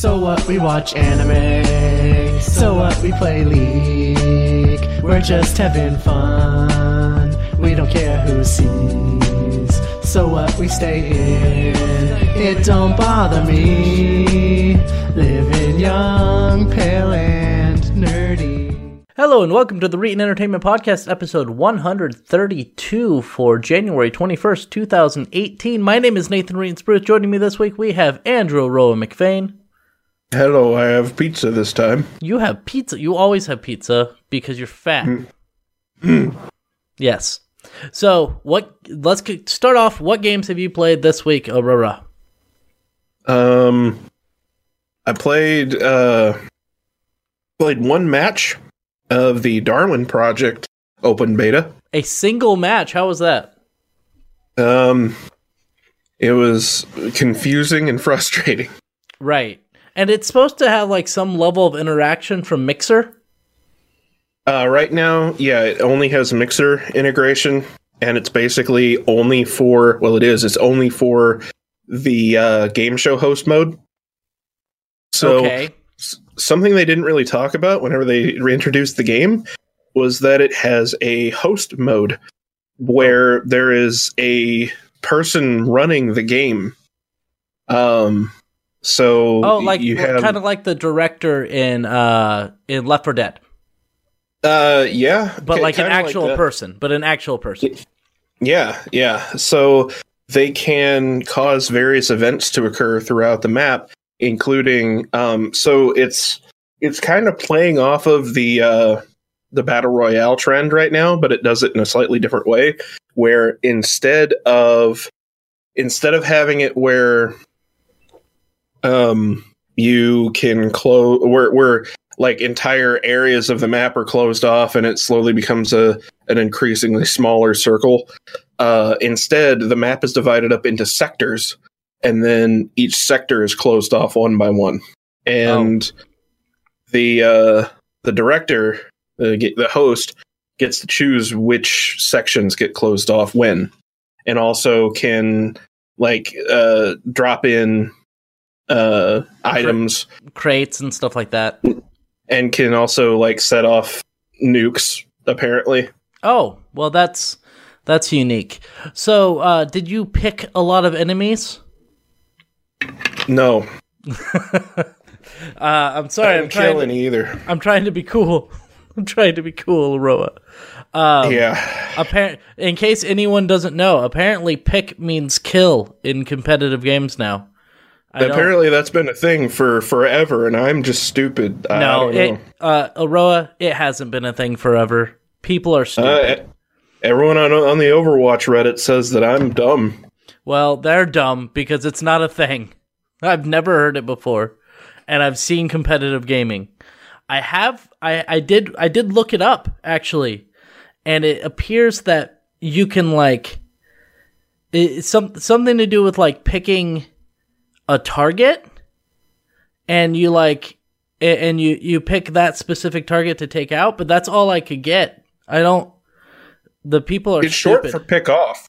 So what? We watch anime. So what? We play League. We're just having fun. We don't care who sees. So what? We stay in. It don't bother me. Living young, pale, and nerdy. Hello and welcome to the Reetin Entertainment Podcast, episode 132 for January 21st, 2018. My name is Nathan Reetin Spruce. Joining me this week, we have Andrew Roa McFain. Hello, I have pizza this time. You have pizza. You always have pizza because you're fat. yes. So, what? Let's start off. What games have you played this week, Aroah? Um, I played uh played one match of the Darwin Project open beta. A single match. How was that? Um, it was confusing and frustrating. Right. And it's supposed to have like some level of interaction from Mixer. Uh, right now, yeah, it only has Mixer integration, and it's basically only for well, it is. It's only for the uh, game show host mode. So. okay. something they didn't really talk about whenever they reintroduced the game was that it has a host mode where there is a person running the game. Um, so Oh, like you have, kind of like the director in uh in Left 4 Dead, uh, yeah, but like an actual that. person, but an actual person. Yeah, yeah. So they can cause various events to occur throughout the map, including um so it's it's kind of playing off of the uh the battle royale trend right now, but it does it in a slightly different way where instead of instead of having it where um you can close where where like entire areas of the map are closed off and it slowly becomes a an increasingly smaller circle. Uh, instead, the map is divided up into sectors, and then each sector is closed off one by one. And the uh, the director, the the host, gets to choose which sections get closed off when, and also can like uh, drop in uh, items Crates and stuff like that. and can also like set off nukes. Apparently, Oh, well that's that's unique. So, uh did you pick a lot of enemies? no, Uh I'm sorry, I'm didn't kill trying, any either. I'm trying to be cool. I'm trying to be cool, Aroah. Um, yeah. Apparent, in case anyone doesn't know, apparently pick means kill in competitive games now. I don't- Apparently, that's been a thing for forever, and I'm just stupid. I no, don't it, uh, Aroah, it hasn't been a thing forever. People are stupid. Uh, everyone on on the Overwatch Reddit says that I'm dumb. well, they're dumb because it's not a thing. I've never heard it before, and I've seen competitive gaming. I have, I, I did, I did look it up actually, and it appears that you can like, it's some something to do with like picking a target, and you like, and you you pick that specific target to take out, but that's all I could get. I don't. The people are It's short for pick off.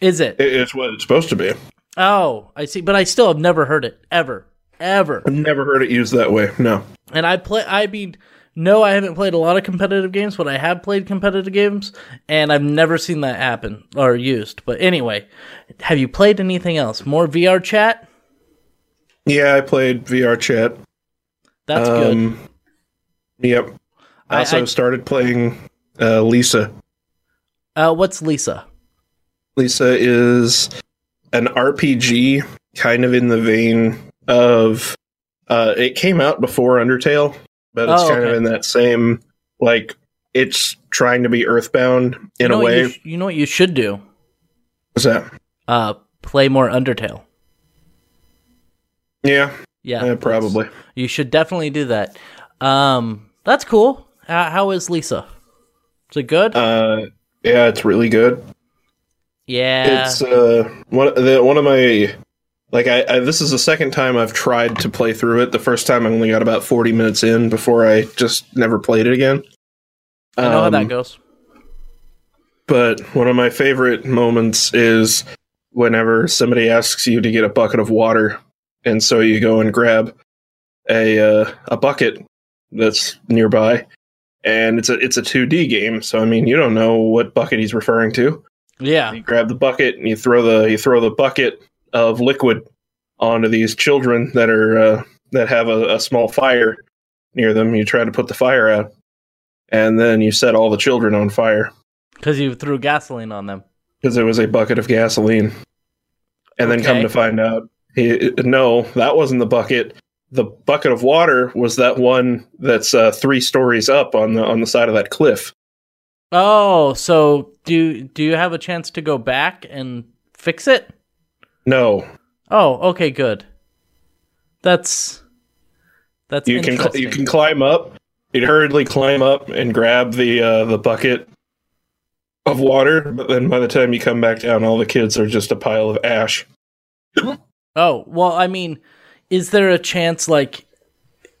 Is it? It- It's what it's supposed to be. Oh, I see. But I still have never heard it ever, ever. I've never heard it used that way. No. And I play. I mean, no, I haven't played a lot of competitive games, but I have played competitive games, and I've never seen that happen or used. But anyway, have you played anything else? More VR chat? Yeah, I played VR chat. That's good. Um, Yep. I I- also I- started playing uh, Lisa. Uh, what's Lisa? Lisa is an RPG, kind of in the vein of. Uh, it came out before Undertale, but it's Oh, kind of in that same like it's trying to be Earthbound in you know a way. You, sh- you know what you should do? What's that? Uh, play more Undertale. Yeah, Yeah, yeah, probably. You should definitely do that. Um, that's cool. How, how is Lisa? Is it good? Uh, yeah, it's really good. yeah. It's uh one the, one of my like I, I this is the second time I've tried to play through it. The first time I only got about forty minutes in before I just never played it again. I know how that Um, goes. But one of my favorite moments is whenever somebody asks you to get a bucket of water, and so you go and grab a uh, a bucket that's nearby, and it's a it's a 2D game. So I mean, you don't know what bucket he's referring to. Yeah. You grab the bucket and you throw the you throw the bucket of liquid onto these children that are uh, that have a, a small fire near them. You try to put the fire out, and then you set all the children on fire Because you threw gasoline on them. because it was a bucket of gasoline. And then come to find out, he, no, that wasn't the bucket. The bucket of water was that one that's uh, three stories up on the on the side of that cliff. Oh, so do do you have a chance to go back and fix it? No, Oh, okay, good. That's that's you can cl- you can climb up. You'd hurriedly climb up and grab the uh, the bucket of water, but then by the time you come back down, all the kids are just a pile of ash. Oh, well, I mean, is there a chance like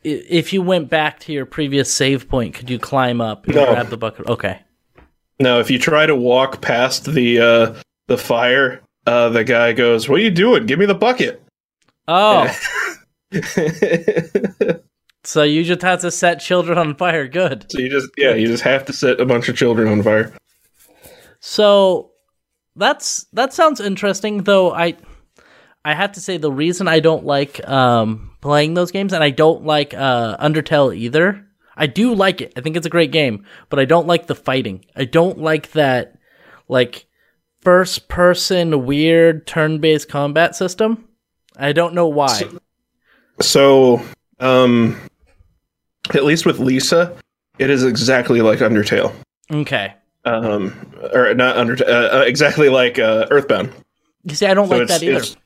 if you went back to your previous save point, could you climb up and No. grab the bucket? Okay. Now, if you try to walk past the uh, the fire, uh, the guy goes, "What are you doing? Give me the bucket." Oh, so so you just have to set children on fire. Good. So you just yeah, you just have to set a bunch of children on fire. So that's that sounds interesting though I I have to say the reason I don't like um playing those games and I don't like uh Undertale either. I do like it. I think it's a great game, but I don't like the fighting. I don't like that like first person weird turn-based combat system. I don't know why. So, um, at least with Lisa, it is exactly like Undertale. okay. Um, or not Undertale, uh, uh, exactly like uh, Earthbound. You see I don't So like that either. it's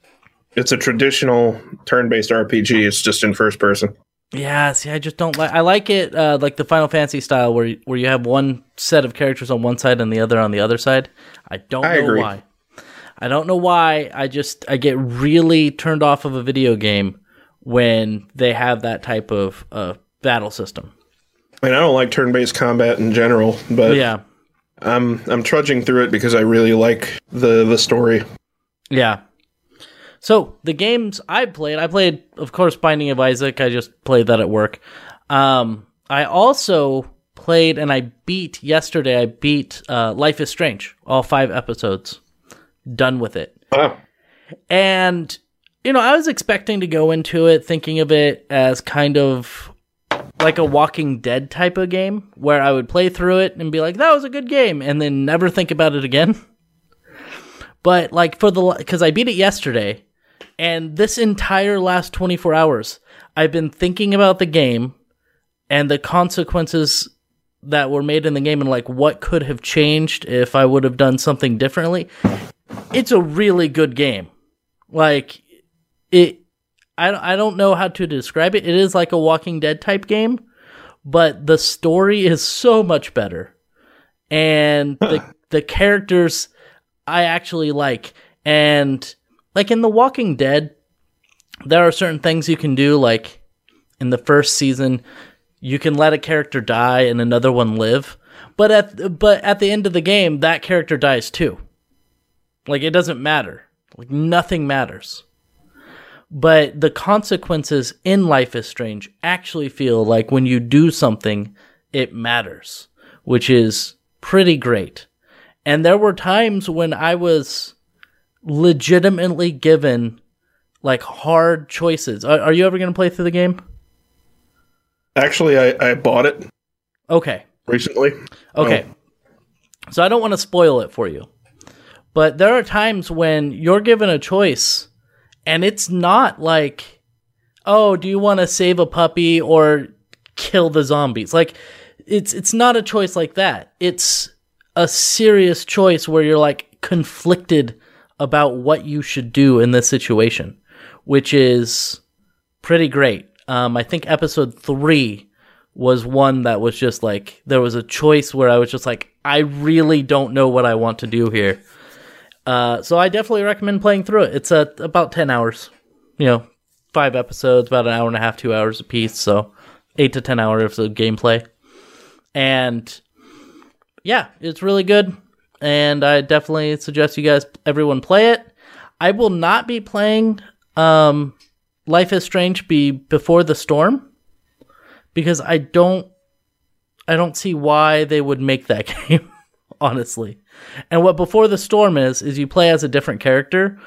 it's a traditional turn-based RPG. It's just in first person. Yeah, see, I just don't like. I like it uh, like the Final Fantasy style, where you- where you have one set of characters on one side and the other on the other side. I don't I know agree. why. I don't know why. I just I get really turned off of a video game when they have that type of uh, battle system. And I don't like turn-based combat in general, but Yeah, I'm I'm trudging through it because I really like the the story. yeah. So the games I played, I played, of course, Binding of Isaac. I just played that at work. Um, I also played and I beat yesterday. I beat uh, Life is Strange, all five episodes, done with it. Wow. And you know, I was expecting to go into it thinking of it as kind of like a Walking Dead type of game where I would play through it and be like, "That was a good game," and then never think about it again. But like for the because I beat it yesterday, and this entire last 24 hours, I've been thinking about the game and the consequences that were made in the game and like what could have changed if I would have done something differently. It's a really good game. Like it I I don't know how to describe it. It is like a Walking Dead type game, but the story is so much better. And the the characters I actually like and like in The Walking Dead there are certain things you can do like in the first season you can let a character die and another one live. But at but at the end of the game that character dies too. Like it doesn't matter. Like nothing matters. But the consequences in life is strange actually feel like when you do something it matters which is pretty great. And there were times when i was legitimately given like hard choices are, are you ever going to play through the game Actually, I, I bought it okay recently. Okay. Um, so I don't want to spoil it for you. But there are times when you're given a choice and it's not like, oh, do you want to save a puppy or kill the zombies? Like it's it's not a choice like that. It's a serious choice where you're like conflicted about what you should do in this situation, which is pretty great. Um, I think episode three was one that was just like there was a choice where I was just like I really don't know what I want to do here. Uh, so I definitely recommend playing through it. It's uh, about ten hours, you know, five episodes, about an hour and a half, two hours a piece. So eight to ten hours of gameplay, and yeah, it's really good. And I definitely suggest you guys, everyone, play it. I will not be playing um, Life is Strange be before the storm because I don't I don't see why they would make that game honestly. And what before the storm is is you play as a different character,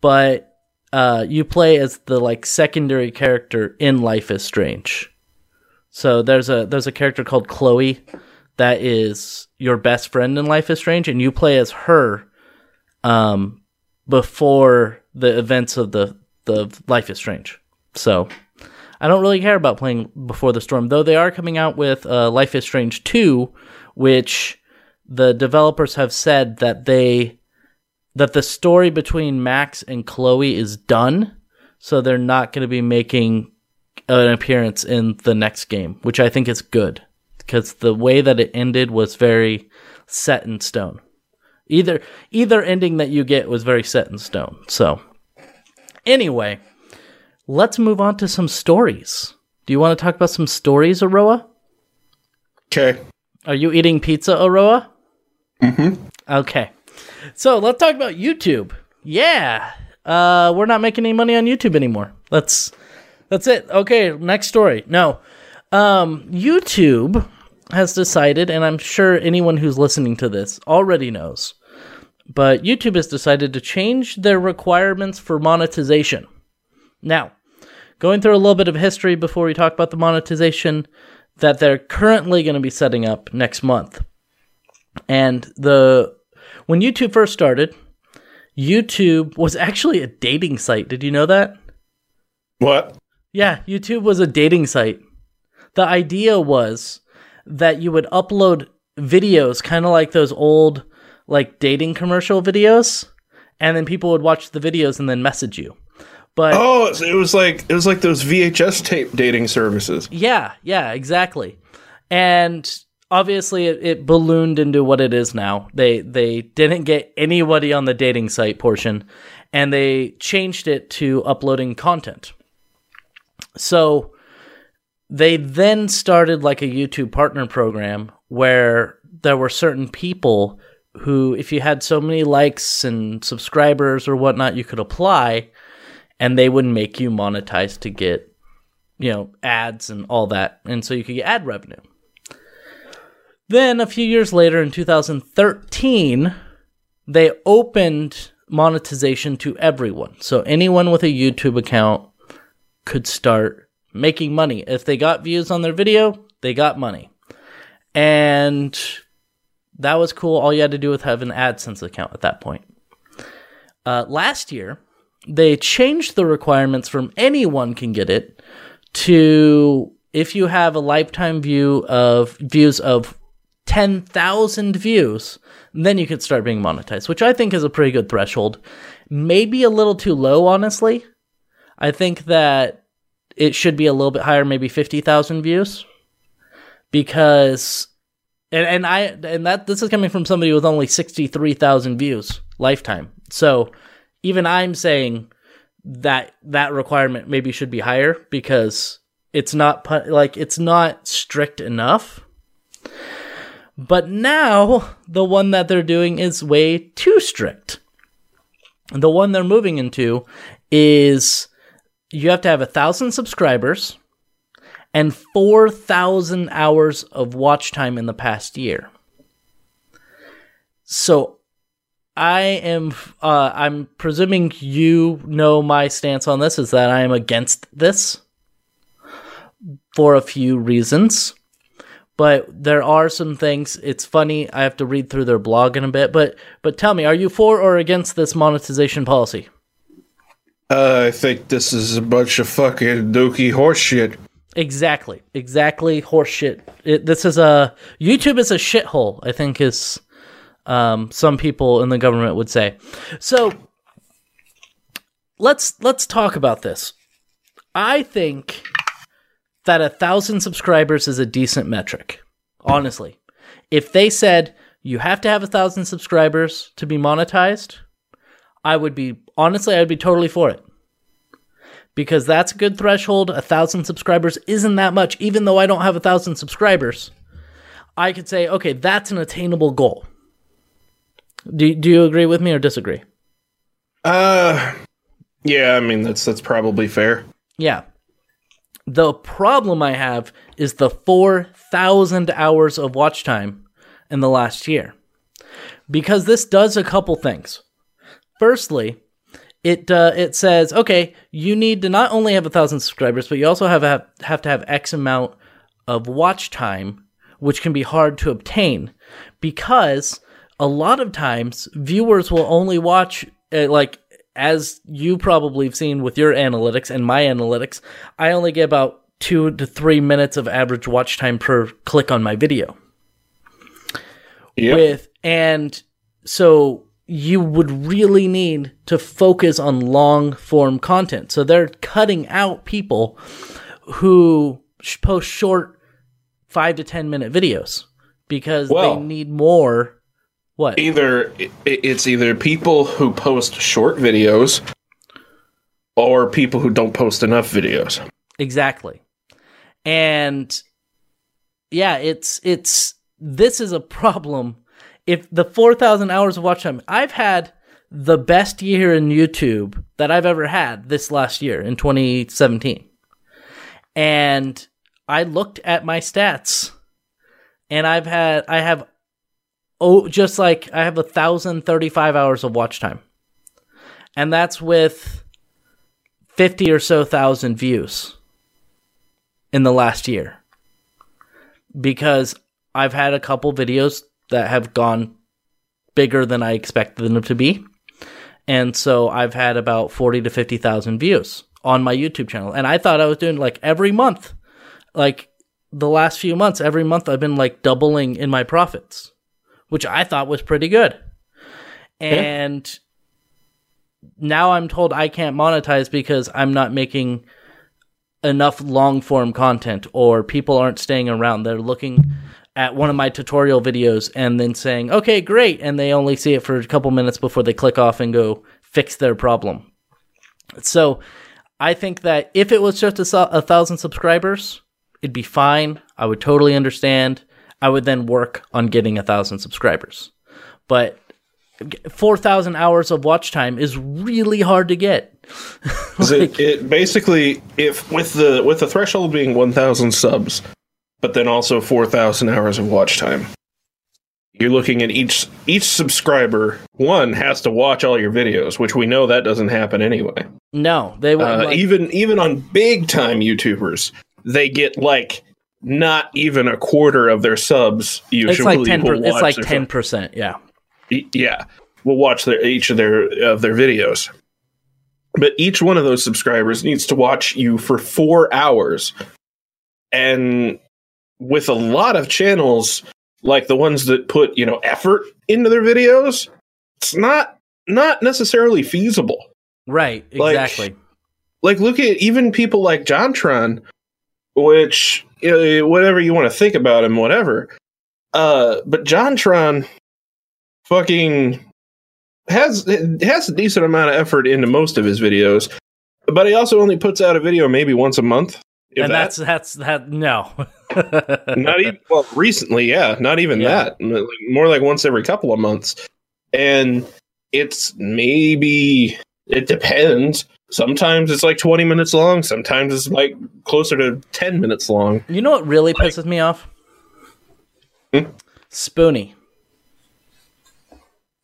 but uh, you play as the like secondary character in Life is Strange. So there's a there's a character called Chloe that is your best friend in Life is Strange, and you play as her um, before the events of the the Life is Strange. So I don't really care about playing Before the Storm, though they are coming out with uh, Life is Strange 2, which the developers have said that they that the story between Max and Chloe is done, so they're not going to be making an appearance in the next game, which I think is good because the way that it ended was very set in stone. Either either ending that you get was very set in stone. So, anyway, let's move on to some stories. Do you want to talk about some stories, Aroah? Okay. Are you eating pizza, Aroah? Mm-hmm. Okay. So let's talk about YouTube. Yeah. Uh, we're not making any money on YouTube anymore. That's that's it. Okay, next story. No. Um, YouTube has decided, and I'm sure anyone who's listening to this already knows, but YouTube has decided to change their requirements for monetization. Now, going through a little bit of history before we talk about the monetization that they're currently going to be setting up next month. And the when YouTube first started, YouTube was actually a dating site. Did you know that? What? Yeah, YouTube was a dating site. The idea was that you would upload videos kind of like those old like dating commercial videos and then people would watch the videos and then message you. But Oh, it was like it was like those VHS tape dating services. Yeah, yeah, exactly. And obviously it, it ballooned into what it is now. They they didn't get anybody on the dating site portion and they changed it to uploading content. So they then started like a YouTube partner program where there were certain people who if you had so many likes and subscribers or whatnot you could apply and they would make you monetize to get you know ads and all that and so you could get ad revenue. Then a few years later in 2013 they opened monetization to everyone. So anyone with a youtube account could start making money if they got views on their video they got money and that was cool all you had to do was have an adsense account at that point uh, last year they changed the requirements from anyone can get it to if you have a lifetime view of views of 10,000 views, then you could start being monetized, which I think is a pretty good threshold. Maybe a little too low, honestly. I think that it should be a little bit higher, maybe 50,000 views. Because and, and I and that this is coming from somebody with only 63,000 views lifetime. So even I'm saying that that requirement maybe should be higher because it's not like it's not strict enough. But now the one that they're doing is way too strict. The one they're moving into is you have to have a thousand subscribers and 4,000 hours of watch time in the past year. So I am uh, I'm presuming you know my stance on this is that I am against this for a few reasons. But there are some things it's funny I have to read through their blog in a bit but but tell me are you for or against this monetization policy? I think this is a bunch of fucking dookie horseshit. Exactly. Exactly horseshit. It, this is a YouTube is a shithole, I think is um, some people in the government would say. So let's let's talk about this. I think that a thousand subscribers is a decent metric. Honestly, if they said you have to have a thousand subscribers to be monetized, I would be honestly I would be totally for it because that's a good threshold. A thousand subscribers isn't that much, even though I don't have a thousand subscribers. I could say, okay, that's an attainable goal. Do do you agree with me or disagree? Uh, yeah, I mean that's that's probably fair. Yeah. The problem I have is the 4,000 hours of watch time in the last year. Because this does a couple things. Firstly, it uh, it says, okay, you need to not only have a thousand subscribers, but you also have have, have to have X amount of watch time, which can be hard to obtain because a lot of times viewers will only watch uh, like as you probably have seen with your analytics and my analytics, I only get about two to three minutes of average watch time per click on my video. Yep. With and so you would really need to focus on long form content. So they're cutting out people who post short five to ten minute videos because Well- they need more. What? either it's either people who post short videos or people who don't post enough videos. Exactly. And yeah, it's it's this is a problem. If the 4,000 hours of watch time, I've had the best year in YouTube that I've ever had this last year in 2017. And I looked at my stats and I've had I have oh just like I have a thousand thirty five hours of watch time. And that's with fifty or so thousand views in the last year. Because I've had a couple videos that have gone bigger than I expected them to be. And so I've had about 40 to 50,000 views on my YouTube channel. And I thought I was doing like every month, like the last few months, every month I've been like doubling in my profits, which I thought was pretty good. And now I'm told I can't monetize because I'm not making enough long form content or people aren't staying around. They're looking at one of my tutorial videos and then saying, okay, great. And they only see it for a couple minutes before they click off and go fix their problem. So I think that if it was just a, a thousand subscribers, it'd be fine. I would totally understand. I would then work on getting a thousand subscribers. But 4,000 hours of watch time is really hard to get. 'Cause it, it basically if with the with the threshold being 1000 subs but then also 4000 hours of watch time. You're looking at each each subscriber one has to watch all your videos which we know that doesn't happen anyway. No, they uh, like, even even on big time youtubers they get like not even a quarter of their subs usually it's like 10 will it's like their 10%, yeah. Yeah will watch their each of their of their videos. But each one of those subscribers needs to watch you for four hours. And with a lot of channels like the ones that put you know effort into their videos it's not not necessarily feasible Right, Like- exactly. like look at even people like jontron which you know, whatever you want to think about him whatever uh but jontron fucking has has a decent amount of effort into most of his videos but he also only puts out a video maybe once a month if and that. that's that's that no. not even well recently yeah not even Yeah. that more like once every couple of months and it's maybe it depends sometimes it's like 20 minutes long sometimes it's like closer to 10 minutes long You know what really pisses me off? Hmm? Spoony.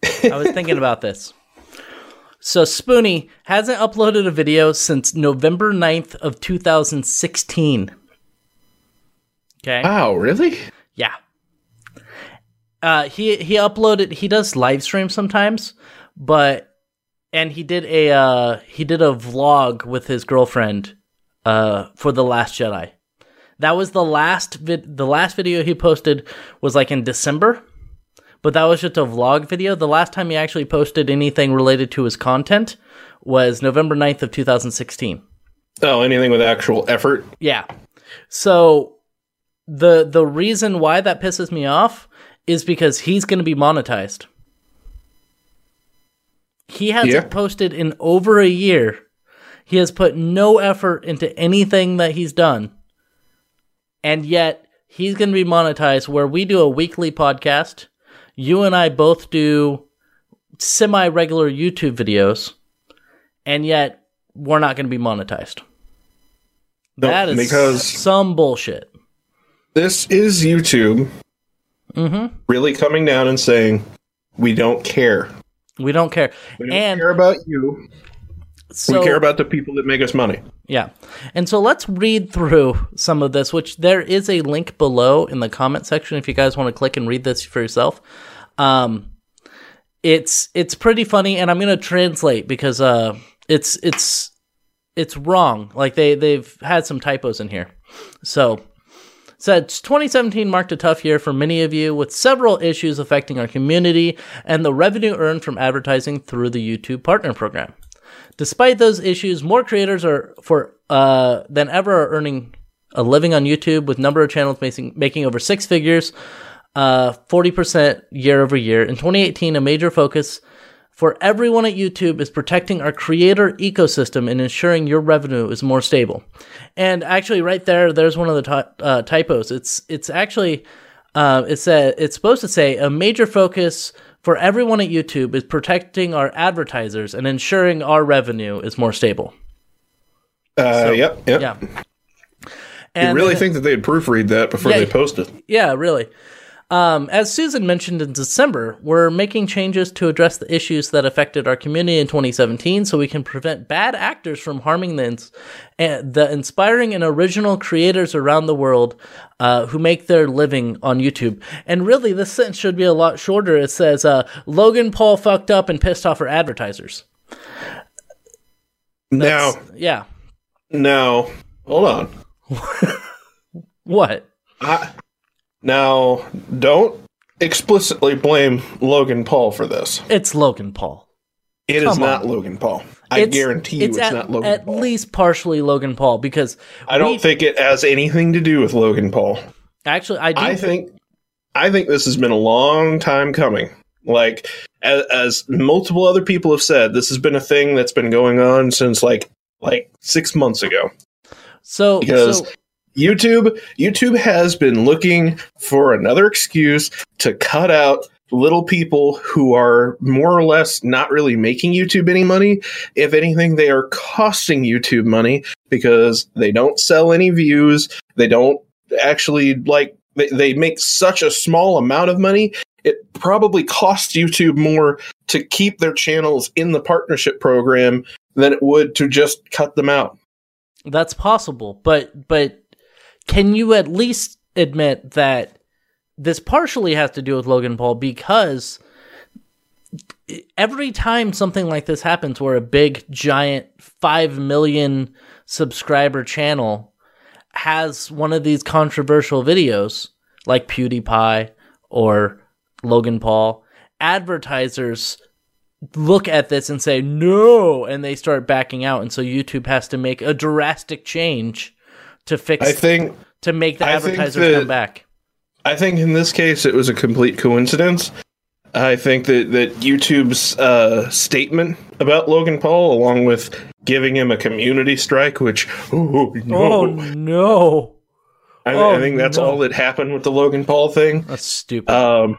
I was thinking about this. So Spoony hasn't uploaded a video since November 9th of 2016. Okay. wow really Yeah. Uh, he he uploaded. He does live stream sometimes, but and he did a uh, he did a vlog with his girlfriend uh, for the Last Jedi. That was the last vid- the last video he posted was like in December, but that was just a vlog video. The last time he actually posted anything related to his content was November 9th of 2016. oh anything with actual effort Yeah. So the the reason why that pisses me off is because he's going to be monetized. He hasn't Yeah. posted in over a year. He has put no effort into anything that he's done. And yet he's going to be monetized where we do a weekly podcast. You and I both do semi regular YouTube videos. And yet we're not going to be monetized. No, that is because- some bullshit. This is YouTube Mm-hmm. really coming down and saying, "We don't care. We don't care. We don't And care about you. So, we care about the people that make us money." Yeah. And so let's read through some of this, which there is a link below in the comment section if you guys want to click and read this for yourself. Um, it's it's pretty funny, and I'm gonna translate because uh, it's it's it's wrong. Like they they've had some typos in here. So said 2017 marked a tough year for many of you with several issues affecting our community and the revenue earned from advertising through the YouTube partner program. Despite those issues, more creators are for uh, than ever are earning a living on YouTube, with number of channels making making over six figures, uh, forty percent year over year. In 2018, a major focus for everyone at YouTube is protecting our creator ecosystem and ensuring your revenue is more stable. And actually, right there, there's one of the ty- uh, typos. It's it's actually uh, it said it's supposed to say a major focus for everyone at YouTube is protecting our advertisers and ensuring our revenue is more stable. Uh, yep, yep. Yeah. You really think that they'd proofread that before Yeah. they post it? Yeah, really. Um, as Susan mentioned in December, we're making changes to address the issues that affected our community in 2017 so we can prevent bad actors from harming the, ins- eh, the inspiring and original creators around the world uh, who make their living on YouTube. And really, this sentence should be a lot shorter. It says, uh, Logan Paul fucked up and pissed off our advertisers. Now, Yeah. now, hold on. What? I, now, don't explicitly blame Logan Paul for this. It's Logan Paul. It is Come not on. Logan Paul. I It's- guarantee you it's, at, not Logan at Paul. least partially Logan Paul because I don't we- think it has anything to do with Logan Paul. actually I do I think I think this has been a long time coming. Like as, as multiple other people have said, this has been a thing that's been going on since like like six months ago. so Because so YouTube YouTube has been looking for another excuse to cut out little people who are more or less not really making YouTube any money. If anything, they are costing YouTube money because they don't sell any views. They don't actually like they, they make such a small amount of money. It probably costs YouTube more to keep their channels in the partnership program than it would to just cut them out. That's possible, but but can you at least admit that this partially has to do with Logan Paul? Because every time something like this happens where a big giant 5 million subscriber channel has one of these controversial videos like PewDiePie or Logan Paul, advertisers look at this and say no and they start backing out. And so YouTube has to make a drastic change to fix I think to make the I advertisers that- come back. I think in this case it was a complete coincidence. I think that that YouTube's uh, statement about Logan Paul, along with giving him a community strike, which oh, no. Oh no. I, oh, I think that's no. all that happened with the Logan Paul thing. That's stupid. Um,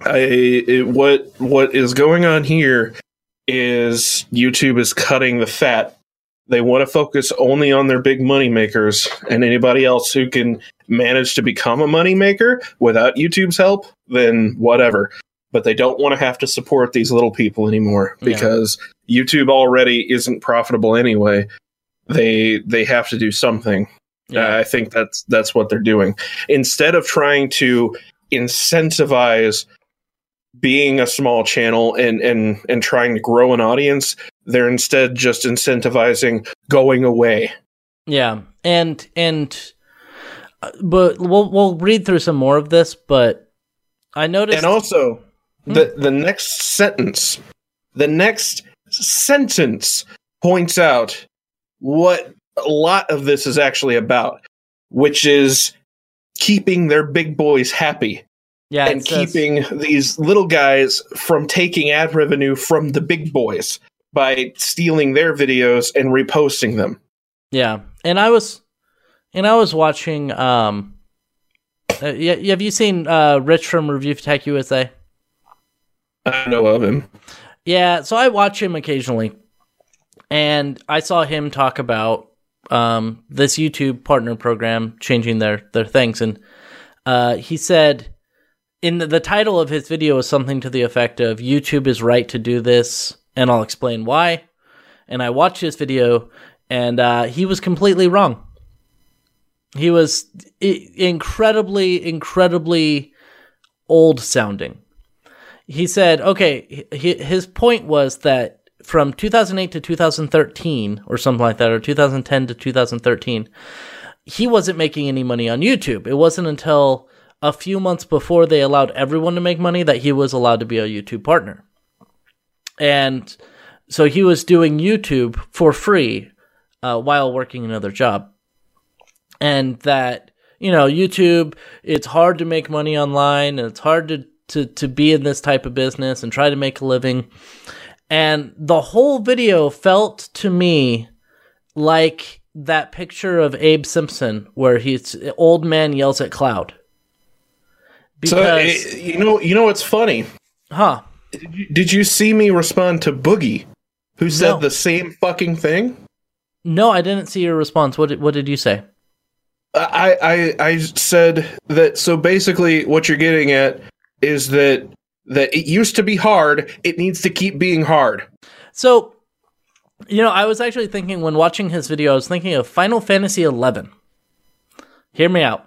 I it, what what is going on here is YouTube is cutting the fat. They want to focus only on their big money makers, and anybody else who can manage to become a money maker without YouTube's help, then whatever. But they don't want to have to support these little people anymore Yeah. because YouTube already isn't profitable anyway. They they have to do something. yeah. I think that's that's what they're doing. Instead of trying to incentivize being a small channel and and and trying to grow an audience, they're instead just incentivizing going away. Yeah, and and uh, but we'll we'll read through some more of this. But I noticed. And also, the the next sentence, the next sentence points out what a lot of this is actually about, which is keeping their big boys happy. Yeah, and says- keeping these little guys from taking ad revenue from the big boys by stealing their videos and reposting them. Yeah, and I was, and I was watching. Um, uh, yeah, have you seen uh, Rich from Review Tech USA? I know of him. Yeah, so I watch him occasionally, and I saw him talk about um, this YouTube partner program changing their their things, and uh, he said in the, the title of his video was something to the effect of "YouTube is right to do this," and I'll explain why. And I watched his video, and uh, he was completely wrong. He was I- incredibly, incredibly old sounding. He said, okay, he, his point was that from 2008 to 2013, or something like that, or 2010 to 2013, he wasn't making any money on YouTube. It wasn't until a few months before they allowed everyone to make money that he was allowed to be a YouTube partner. And so he was doing YouTube for free uh, while working another job. And that, you know, YouTube, it's hard to make money online and it's hard to, to, to be in this type of business and try to make a living. And the whole video felt to me like that picture of Abe Simpson where he's old man yells at cloud. So Because, eh, you know, you know what's funny? huh? Did you see me respond to Boogie, who said No. the same fucking thing? No, I didn't see your response. What did, what did you say? I, I I said that. So basically, what you're getting at is that that it used to be hard. It needs to keep being hard. So, you know, I was actually thinking when watching his video, I was thinking of Final Fantasy XI. Hear me out.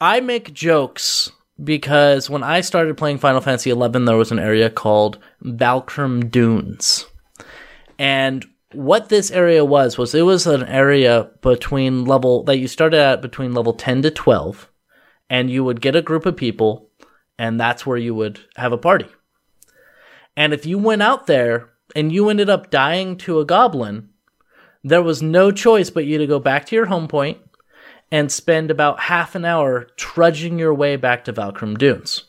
I make jokes because when I started playing Final Fantasy XI, there was an area called Valkurm Dunes. And what this area was was it was an area between level that you started at between level 10 to 12 and you would get a group of people and that's where you would have a party. And if you went out there and you ended up dying to a goblin, there was no choice but you to go back to your home point and spend about half an hour trudging your way back to Valkurm Dunes.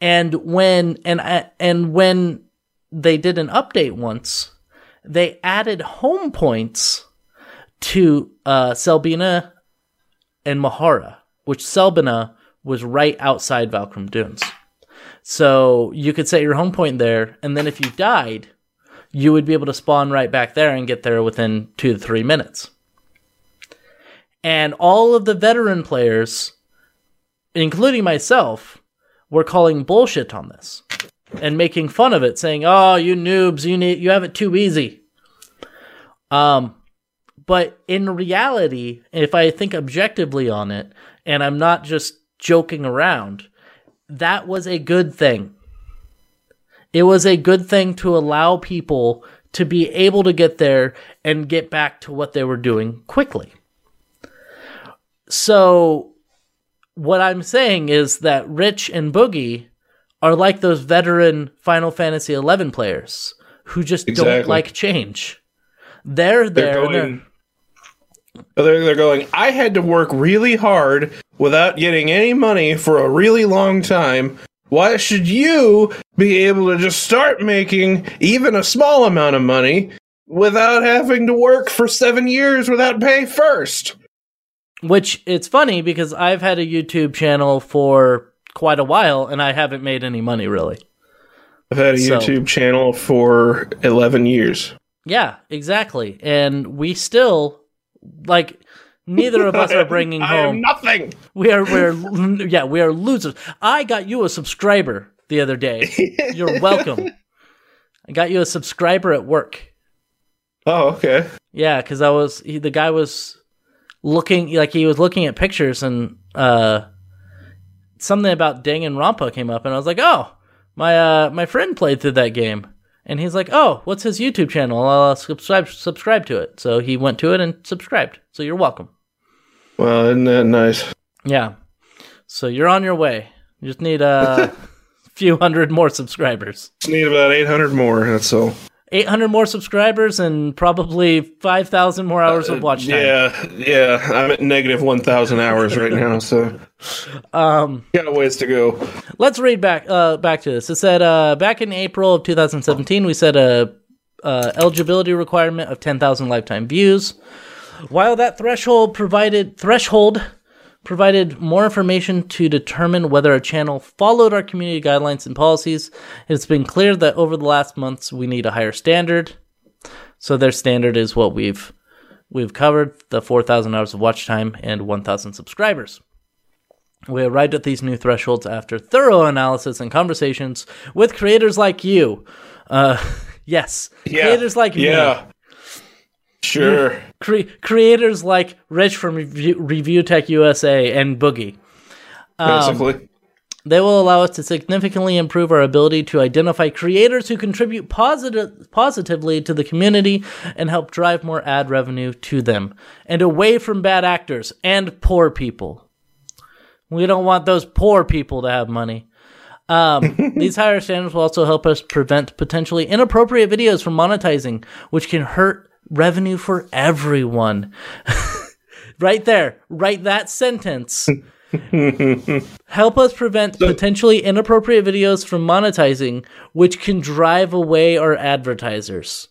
And when and and when they did an update once, they added home points to uh, Selbina and Mhaura, which Selbina was right outside Valkurm Dunes. So you could set your home point there, and then if you died, you would be able to spawn right back there and get there within two to three minutes. And all of the veteran players, including myself, were calling bullshit on this and making fun of it, saying, "Oh, you noobs, you need you have it too easy." Um, but in reality, if I think objectively on it, and I'm not just joking around, that was a good thing. It was a good thing to allow people to be able to get there and get back to what they were doing quickly. So, what I'm saying is that Rich and Boogie are like those veteran Final Fantasy XI players who just don't like change. They're there. They're- going. They're, they're going. I had to work really hard without getting any money for a really long time. Why should you be able to just start making even a small amount of money without having to work for seven years without pay first? Which it's funny because I've had a YouTube channel for quite a while and I haven't made any money really. I've had a So- YouTube channel for 11 years. Yeah, exactly. And we still like neither of us are bringing I home. nothing. We are we're yeah, we are losers. I got you a subscriber the other day. You're welcome. I got you a subscriber at work. Oh, okay. Yeah, because I was he, the guy was looking like he was looking at pictures and uh something about Danganronpa came up and I was like, oh, my uh my friend played through that game. And he's like, "Oh, what's his YouTube channel? I'll uh, subscribe subscribe to it." So he went to it and subscribed. So you're welcome. Well, isn't that nice? Yeah. So you're on your way. You just need a few hundred more subscribers. Just need about 800 more. That's all. 800 more subscribers and probably 5,000 more hours of watch time. Yeah, yeah. I'm at negative 1,000 hours right now, so Um, got a ways to go. let's read back uh, back to this. It said uh, back in April of 2017, we set a uh, eligibility requirement of 10,000 lifetime views. While that threshold provided threshold provided more information to determine whether a channel followed our community guidelines and policies, it's been clear that over the last months we need a higher standard. So their standard is what we've we've covered: the 4,000 hours of watch time and 1,000 subscribers. We arrived at these new thresholds after thorough analysis and conversations with creators like you. Uh, yes, creators like me. Sure. Cre- creators like Rich from Review, Review Tech USA and Boogie. Um, Basically. They will allow us to significantly improve our ability to identify creators who contribute positive, positively to the community and help drive more ad revenue to them and away from bad actors and poor people. We don't want those poor people to have money. Um, these higher standards will also help us prevent potentially inappropriate videos from monetizing, which can hurt revenue for everyone. right there, write that sentence. Help us prevent potentially inappropriate videos from monetizing, which can drive away our advertisers.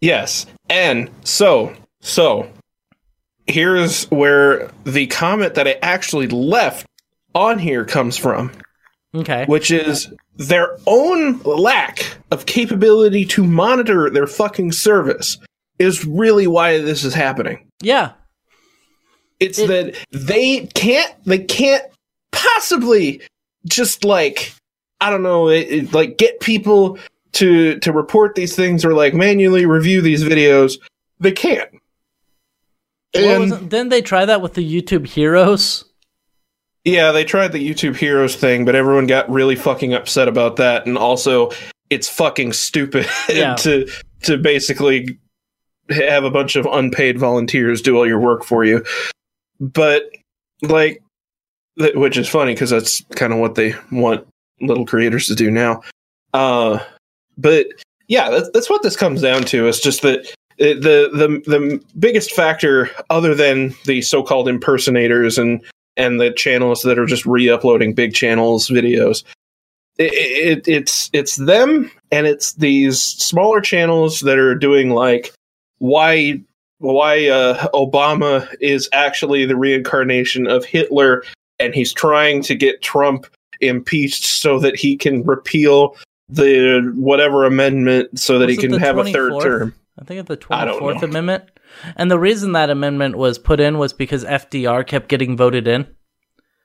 Yes. And so, so here's where the comment that I actually left on here comes from, Okay. which is their own lack of capability to monitor their fucking service is really why this is happening. Yeah. It's It- that they can't they can't possibly just like I don't know it, it- like get people to to report these things or like manually review these videos. They can't. And it? Didn't they try that with the YouTube heroes? yeah, they tried the YouTube Heroes thing, but everyone got really fucking upset about that. And also, it's fucking stupid Yeah. to to basically have a bunch of unpaid volunteers do all your work for you. But like, th- which is funny because that's kind of what they want little creators to do now. Uh, but yeah, that's that's what this comes down to. It's just that it- the the the biggest factor, other than the so-called impersonators and and the channels that are just re-uploading big channels videos, it, it, it's it's them and it's these smaller channels that are doing like why why uh, Obama is actually the reincarnation of Hitler and he's trying to get Trump impeached so that he can repeal the whatever amendment so that Was he can have a third term. I think it's the I don't 24th. Amendment. And the reason that amendment was put in was because FDR kept getting voted in.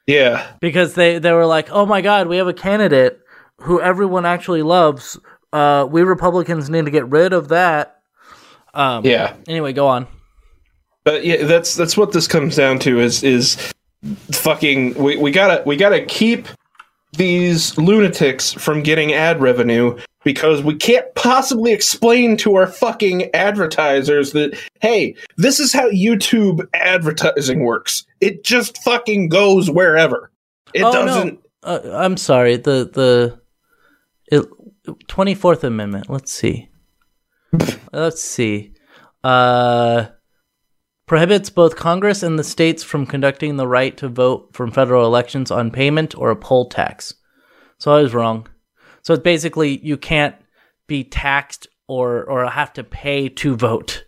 Yeah. Because they, they were like, oh my God, we have a candidate who everyone actually loves. Uh, we Republicans need to get rid of that. Um, Yeah. Anyway, go on. But yeah, that's that's what this comes down to is is fucking we, we gotta we gotta keep these lunatics from getting ad revenue because we can't possibly explain to our fucking advertisers that hey, this is how YouTube advertising works. It just fucking goes wherever. It Oh, doesn't Uh, I'm sorry. The the Twenty Fourth Amendment. Let's see. Let's see. Uh, prohibits both Congress and the states from conducting the right to vote from federal elections on payment or a poll tax. So I was wrong. So it's basically you can't be taxed or or have to pay to vote.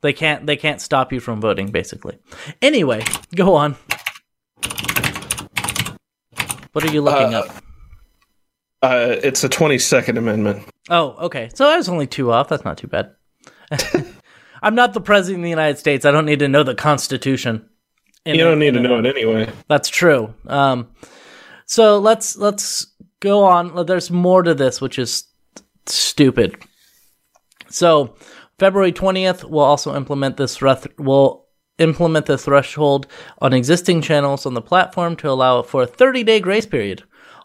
They can't they can't stop you from voting basically. Anyway, go on. What are you looking Uh, up? Uh it's the 22nd amendment. Oh, okay. So I was only two off. That's not too bad. I'm not the president of the United States. I don't need to know the Constitution. You don't need to know it anyway. That's true. Um, so let's let's go on. There's more to this, which is stupid. So February 20th, we'll also implement this. Reth- we'll implement the threshold on existing channels on the platform to allow for a 30 day grace period.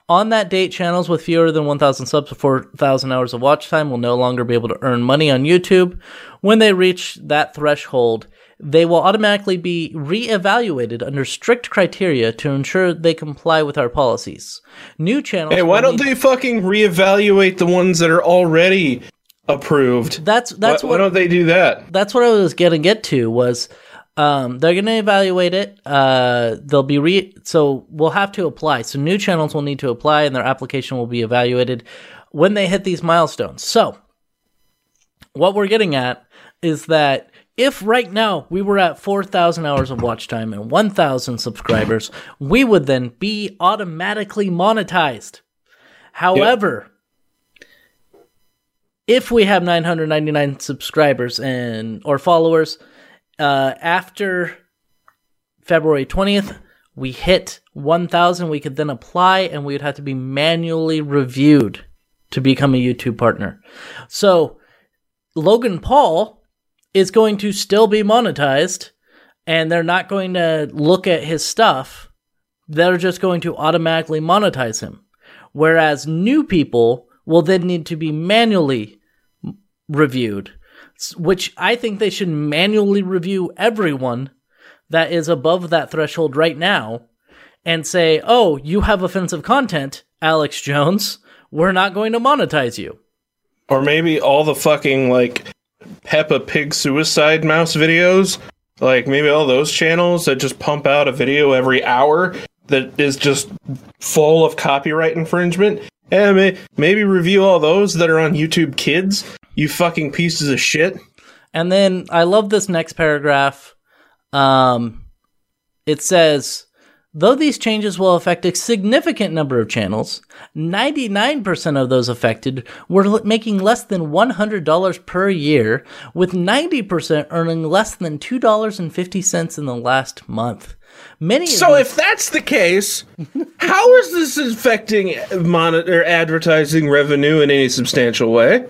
On that date, channels with fewer than 1,000 subs or 4,000 hours of watch time will no longer be able to earn money on YouTube. When they reach that threshold, they will automatically be re-evaluated under strict criteria to ensure they comply with our policies. New channels. Hey, why don't need- they fucking reevaluate the ones that are already approved? That's that's why, what why don't they do that? that's what I was gonna get to was um, they're gonna evaluate it. Uh, they'll be re so we'll have to apply. So new channels will need to apply, and their application will be evaluated when they hit these milestones. So what we're getting at is that if right now we were at 4,000 hours of watch time and 1,000 subscribers, we would then be automatically monetized. However, if we have 999 subscribers and or followers uh, after February 20th, we hit 1,000. We could then apply, and we would have to be manually reviewed to become a YouTube partner. So Logan Paul is going to still be monetized, and they're not going to look at his stuff. They're just going to automatically monetize him. Whereas new people will then need to be manually reviewed, which I think they should manually review everyone that is above that threshold right now and say, oh, you have offensive content, Alex Jones. We're not going to monetize you. Or maybe all the fucking like Peppa Pig suicide mouse videos. Like maybe all those channels that just pump out a video every hour that is just full of copyright infringement. And maybe review all those that are on YouTube Kids. You fucking pieces of shit. And then I love this next paragraph. Um, it says, though these changes will affect a significant number of channels, 99% of those affected were making less than $100 per year, with 90% earning less than $2.50 in the last month. Many so if that's the case, how is this affecting monitor advertising revenue in any substantial way?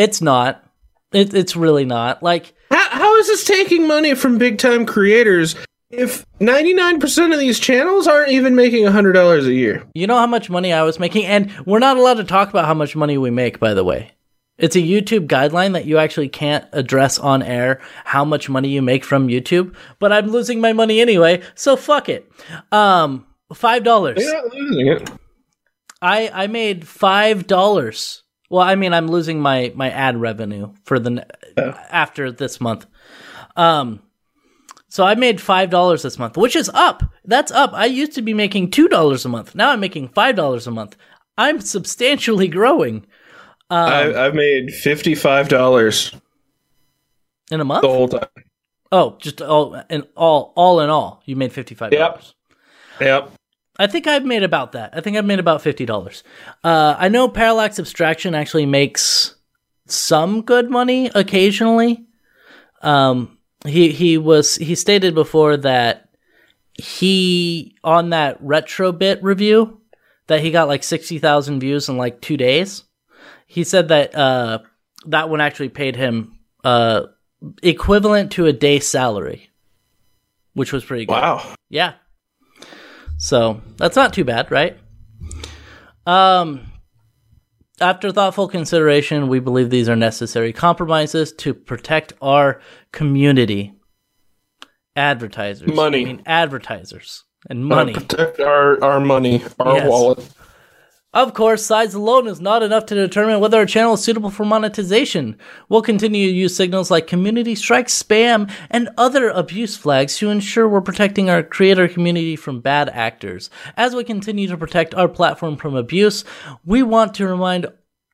It's not. It, it's really not. Like how, how is this taking money from big time creators if 99% of these channels aren't even making $100 a year? You know how much money I was making and we're not allowed to talk about how much money we make by the way. It's a YouTube guideline that you actually can't address on air how much money you make from YouTube, but I'm losing my money anyway, so fuck it. Um, five dollars. You're not losing it. I I made five dollars. Well, I mean, I'm losing my my ad revenue for the yeah. after this month. Um, so I made five dollars this month, which is up. That's up. I used to be making two dollars a month. Now I'm making five dollars a month. I'm substantially growing. Um, I, I've made fifty five dollars in a month. The whole time. Oh, just all and all, all in all, you made fifty five dollars. Yep. Yep. I think I've made about that. I think I've made about fifty dollars. Uh, I know Parallax Abstraction actually makes some good money occasionally. Um, he he was he stated before that he on that retrobit review that he got like sixty thousand views in like two days he said that uh, that one actually paid him uh, equivalent to a day salary, which was pretty good. Wow. Yeah. So that's not too bad, right? Um, after thoughtful consideration, we believe these are necessary compromises to protect our community. Advertisers. Money. I mean, advertisers and money. Uh, protect our, our money, our yes. wallet. Of course, size alone is not enough to determine whether a channel is suitable for monetization. We'll continue to use signals like community strike, spam, and other abuse flags to ensure we're protecting our creator community from bad actors. As we continue to protect our platform from abuse, we want to remind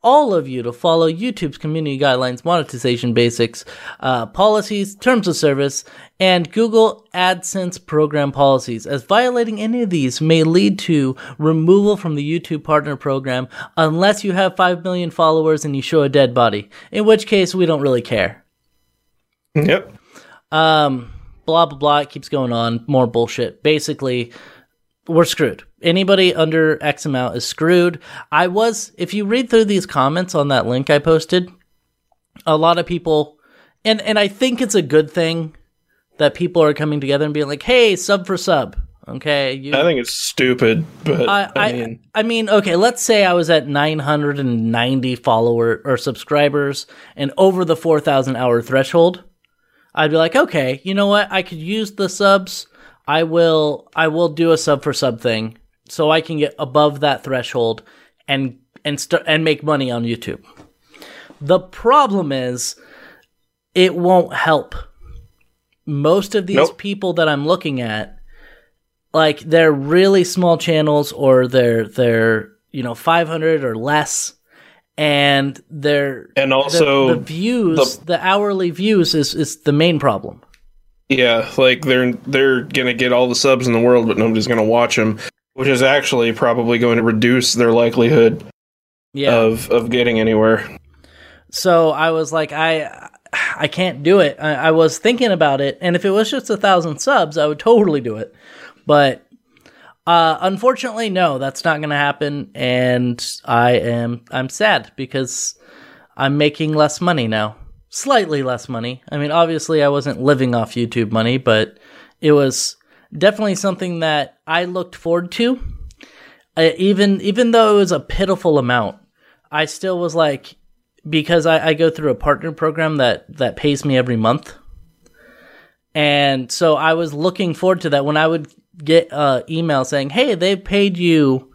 all of you to follow YouTube's community guidelines, monetization basics, uh, policies, terms of service, and Google AdSense program policies, as violating any of these may lead to removal from the YouTube partner program unless you have 5 million followers and you show a dead body, in which case we don't really care. Yep. Um, blah, blah, blah. It keeps going on. More bullshit. Basically, we're screwed. Anybody under X amount is screwed. I was, if you read through these comments on that link I posted, a lot of people, and, and I think it's a good thing that people are coming together and being like, hey, sub for sub. Okay. You, I think it's stupid, but I, I, mean, I, I mean, okay, let's say I was at 990 follower or subscribers and over the 4,000 hour threshold. I'd be like, okay, you know what? I could use the subs I will I will do a sub for sub thing so I can get above that threshold and and start and make money on YouTube. The problem is it won't help. Most of these nope. people that I'm looking at like they're really small channels or they're they're you know 500 or less and they're and also the, the views the, the hourly views is is the main problem yeah, like they're they're gonna get all the subs in the world, but nobody's gonna watch them, which is actually probably going to reduce their likelihood yeah. of of getting anywhere. so I was like, I I can't do it. I, I was thinking about it, and if it was just a thousand subs, I would totally do it. But uh, unfortunately, no, that's not going to happen, and I am I'm sad because I'm making less money now, slightly less money. I mean, obviously, I wasn't living off YouTube money, but it was definitely something that I looked forward to. I, even even though it was a pitiful amount, I still was like, because I, I go through a partner program that that pays me every month, and so I was looking forward to that when I would get an email saying, "Hey, they paid you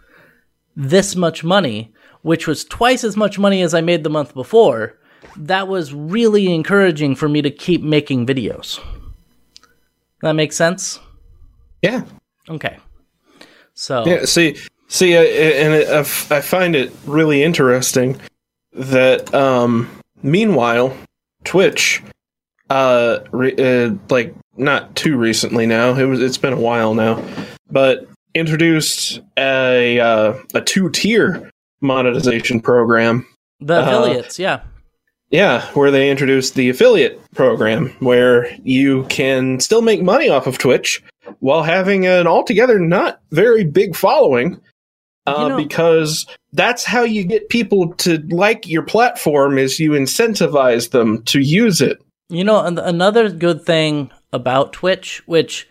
this much money," which was twice as much money as I made the month before. That was really encouraging for me to keep making videos. That makes sense. Yeah. Okay. So Yeah. See, see, uh, and it, uh, I find it really interesting that, um, meanwhile, Twitch, uh, re- uh, like not too recently now. It was. It's been a while now, but introduced a uh, a two tier monetization program the uh, affiliates, yeah. Yeah, where they introduced the affiliate program where you can still make money off of Twitch while having an altogether not very big following. Uh, You know- because that's how you get people to like your platform is you incentivize them to use it. You know, another good thing about Twitch, which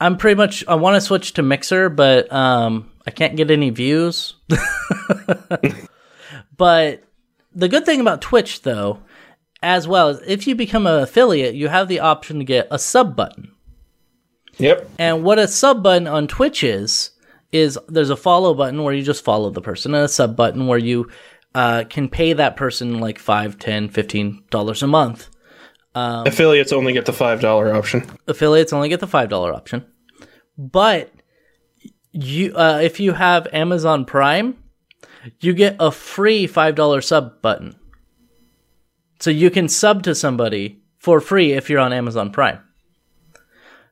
I'm pretty much I want to switch to Mixer, but um I can't get any views. but the good thing about Twitch though, as well is if you become an affiliate, you have the option to get a sub button. Yep. And what a sub button on Twitch is, is there's a follow button where you just follow the person, and a sub button where you uh, can pay that person like five, ten, fifteen dollars a month. Affiliates only get the $5 option. Affiliates only get the five dollar option, but you uh, if you have Amazon Prime, you get a free five dollar sub button. So you can sub to somebody for free if you're on Amazon Prime.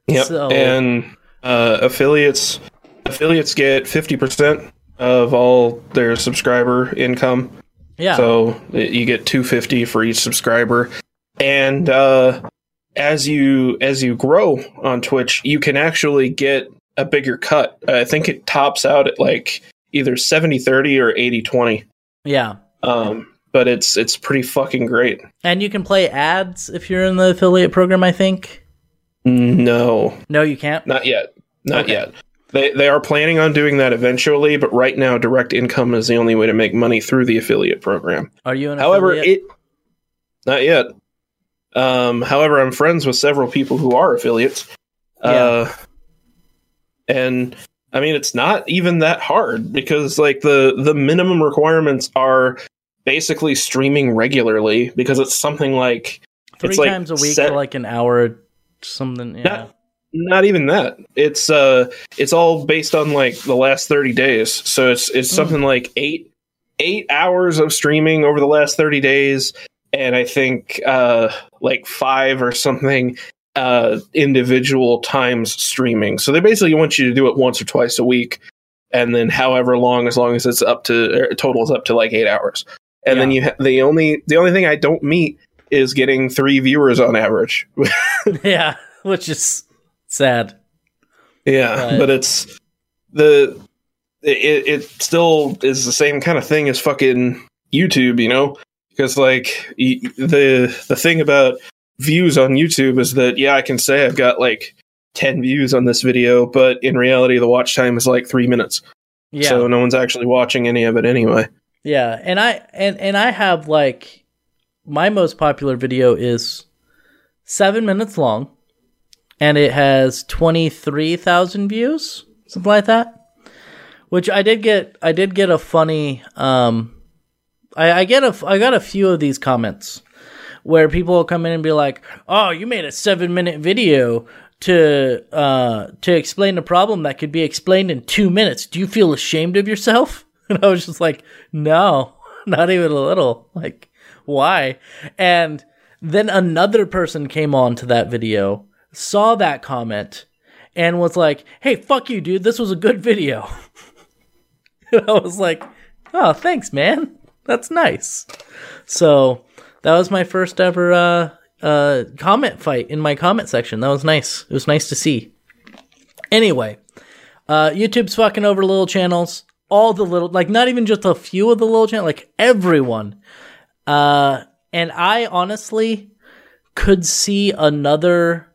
Yep. So- and uh, affiliates affiliates get 50% of all their subscriber income. Yeah. So you get 250 for each subscriber. And uh, as you as you grow on Twitch, you can actually get a bigger cut. I think it tops out at like either 70-30 or 80-20. yeah. Um, but it's it's pretty fucking great. And you can play ads if you're in the affiliate program, I think. No, No, you can't. Not yet. Not Okay. yet. They they are planning on doing that eventually, but right now direct income is the only way to make money through the affiliate program. Are you an affiliate? However, affiliate? it not yet. Um, however, I'm friends with several people who are affiliates. Uh, and I mean, it's not even that hard because like the the minimum requirements are basically streaming regularly because it's something like Three it's like times a week set- for like an hour, something. Yeah. Not- not even that. It's uh it's all based on like the last 30 days. So it's it's something like eight eight hours of streaming over the last 30 days. And i think uh like five or something uh individual times streaming. So they basically want you to do it once or twice a week. And then however long as long as it's up to totals up to like eight hours. And then you ha- the only the only thing i don't meet is getting three viewers on average yeah, which is sad. Yeah, But- but it's the it it still is the same kind of thing as fucking YouTube, you know? Because like the the thing about views on YouTube is that yeah, I can say I've got like 10 views on this video, but in reality the watch time is like 3 minutes. Yeah, So no one's actually watching any of it anyway. yeah, and I and and I have like my most popular video is seven minutes long, and it has twenty three thousand views, something like that. Which I did get. I did get a funny. Um, I, I get a. I got a few of these comments where people will come in and be like, "Oh, you made a seven minute video to uh to explain a problem that could be explained in two minutes. Do you feel ashamed of yourself?" And I was just like, "No, not even a little. Like, why?" And then another person came on to that video, saw that comment, and was like, "Hey, fuck you, dude. This was a good video." I was like, "Oh, thanks, man." That's nice. So that was my first ever uh, uh, comment fight in my comment section. That was nice. It was nice to see. Anyway, uh, YouTube's fucking over little channels. All the little, like, not even just a few of the little channels, like everyone. Uh, and I honestly could see another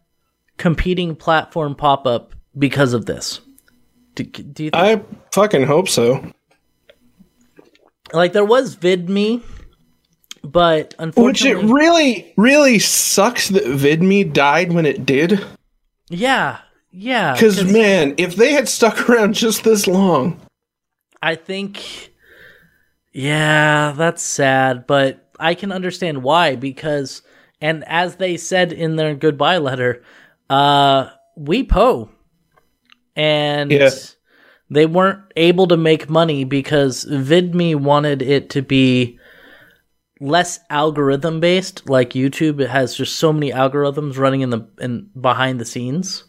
competing platform pop up because of this. Do, do you think? I fucking hope so. like there was VidMe, but unfortunately, Which it really, really sucks that VidMe died when it did. yeah, yeah. Because man, if they had stuck around just this long, I think, yeah, that's sad, but I can understand why because, and as they said in their goodbye letter, uh, we po, and Yeah. they weren't able to make money because VidMe wanted it to be less algorithm based, like YouTube. It has just so many algorithms running in the in behind the scenes,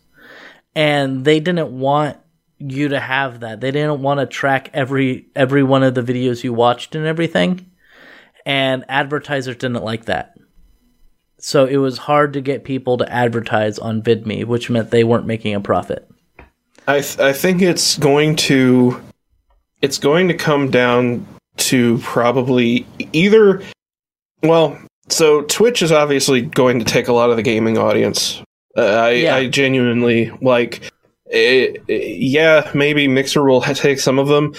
and they didn't want you to have that. They didn't want to track every every one of the videos you watched and everything. And advertisers didn't like that. So it was hard to get people to advertise on VidMe, which meant they weren't making a profit. I th- I think it's going to it's going to come down to probably either well, so Twitch is obviously going to take a lot of the gaming audience. Uh, I Yeah. I genuinely like eh, eh, yeah, maybe Mixer will ha- take some of them,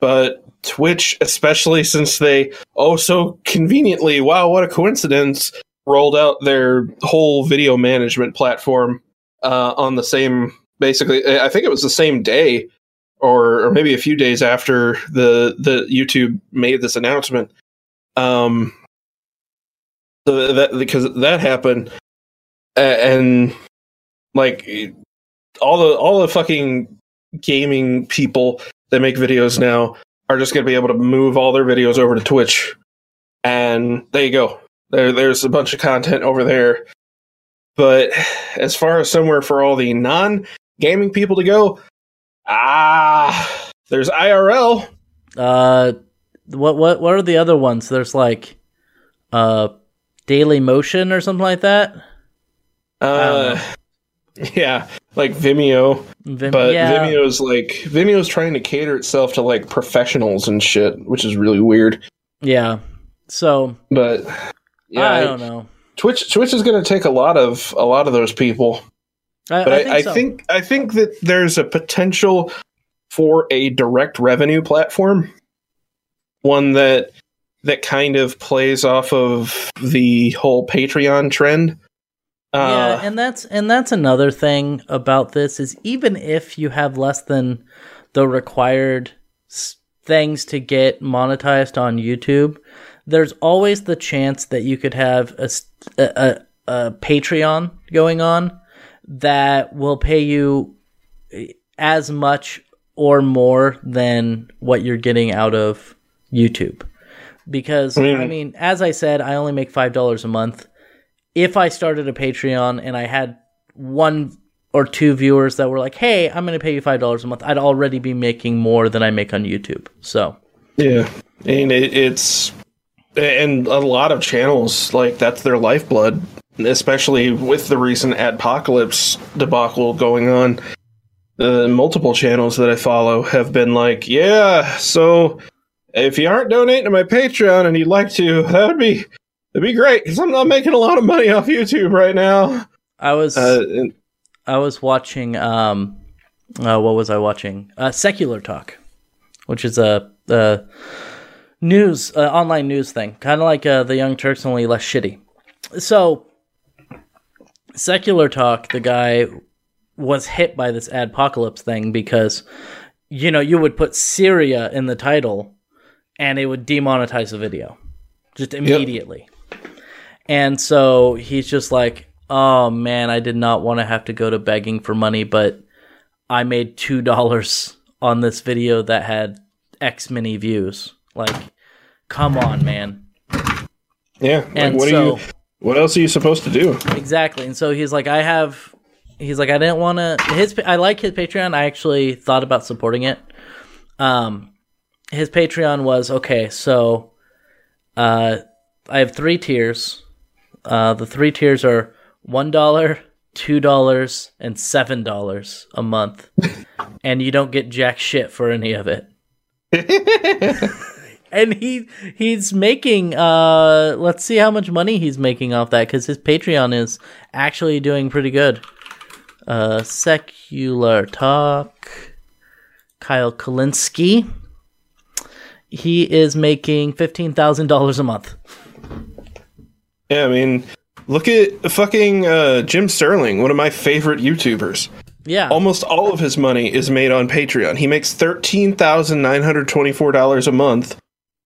but Twitch, especially since they oh so conveniently, wow, what a coincidence, rolled out their whole video management platform uh, on the same basically I think it was the same day or, or maybe a few days after the the YouTube made this announcement. Um so that because that happened and like all the all the fucking gaming people that make videos now are just going to be able to move all their videos over to Twitch and there you go. There there's a bunch of content over there. But as far as somewhere for all the non gaming people to go, ah, there's IRL. Uh, what what what are the other ones? There's like, uh, Dailymotion or something like that. Uh, yeah, like Vimeo, Vim- but yeah, Vimeo's like Vimeo's trying to cater itself to like professionals and shit, which is really weird. yeah. So But yeah, I I- don't know. Twitch Twitch is going to take a lot of a lot of those people. I, But I I, think I so. think I think that there's a potential for a direct revenue platform, one that that kind of plays off of the whole Patreon trend. Yeah, Uh, and that's and that's another thing about this is even if you have less than the required s- things to get monetized on YouTube, there's always the chance that you could have a a Patreon going on that will pay you as much or more than what you're getting out of YouTube. Because I mean- mean, as I said, I only make five dollars a month. If I started a Patreon and I had one or two viewers that were like, "Hey, I'm going to pay you five dollars a month," I'd already be making more than I make on YouTube. So yeah, and it, it's and a lot of channels like that's their lifeblood, especially with the recent adpocalypse debacle going on. Uh, multiple channels that I follow have been like, yeah, so if you aren't donating to my Patreon and you'd like to, that would be that'd be great because I'm not making a lot of money off YouTube right now. I was Uh, and- I was watching um uh, what was I watching? Uh, Secular Talk, which is a, a news uh, online news thing, kind of like uh, the Young Turks, only less shitty. So, Secular Talk, the guy was hit by this adpocalypse thing because you know you would put Syria in the title and it would demonetize the video just immediately. And so he's just like, "Oh man, I did not want to have to go to begging for money, but I made two dollars on this video that had X many views. Like, come on, man." yeah, like, And what so- you? What else are you supposed to do? Exactly. And so he's like, I have. He's like, I didn't want to. His, I like his Patreon. I actually thought about supporting it. Um, his Patreon was okay. So Uh, I have three tiers. Uh, the three tiers are one dollar, two dollars, and seven dollars a month, and you don't get jack shit for any of it. and he he's making uh let's see how much money he's making off that because his patreon is actually doing pretty good. Uh secular talk kyle kulinski he is making $15000 a month Yeah, I mean, look at fucking uh, Jim Sterling, one of my favorite YouTubers. yeah Almost all of his money is made on Patreon. He makes thirteen thousand nine hundred twenty-four dollars a month.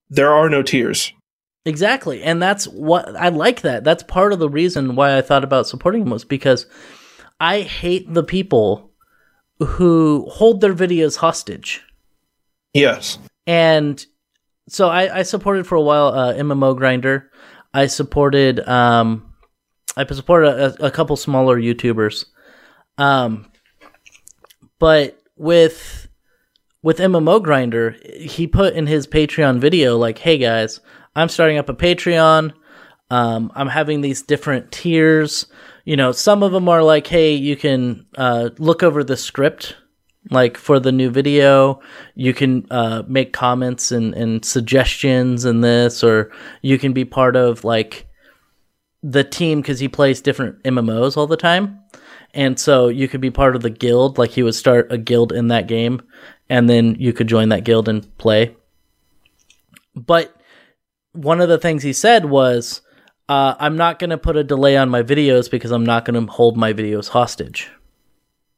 There are no tiers. Exactly. And that's what I like that. That's part of the reason why I thought about supporting him was because I hate the people who hold their videos hostage. Yes. And so I, I supported for a while uh, MMO Grinder. I supported um I supported a, a couple smaller YouTubers. Um but with with MMO Grinder, he put in his Patreon video like, "Hey guys, I'm starting up a Patreon. Um, I'm having these different tiers. You know, some of them are like, hey, you can uh, look over the script, like for the new video. You can uh, make comments and, and suggestions in this, or you can be part of like the team because he plays different MMOs all the time. And so you could be part of the guild, like he would start a guild in that game, and then you could join that guild and play. But one of the things he said was, uh, I'm not going to put a delay on my videos because I'm not going to hold my videos hostage.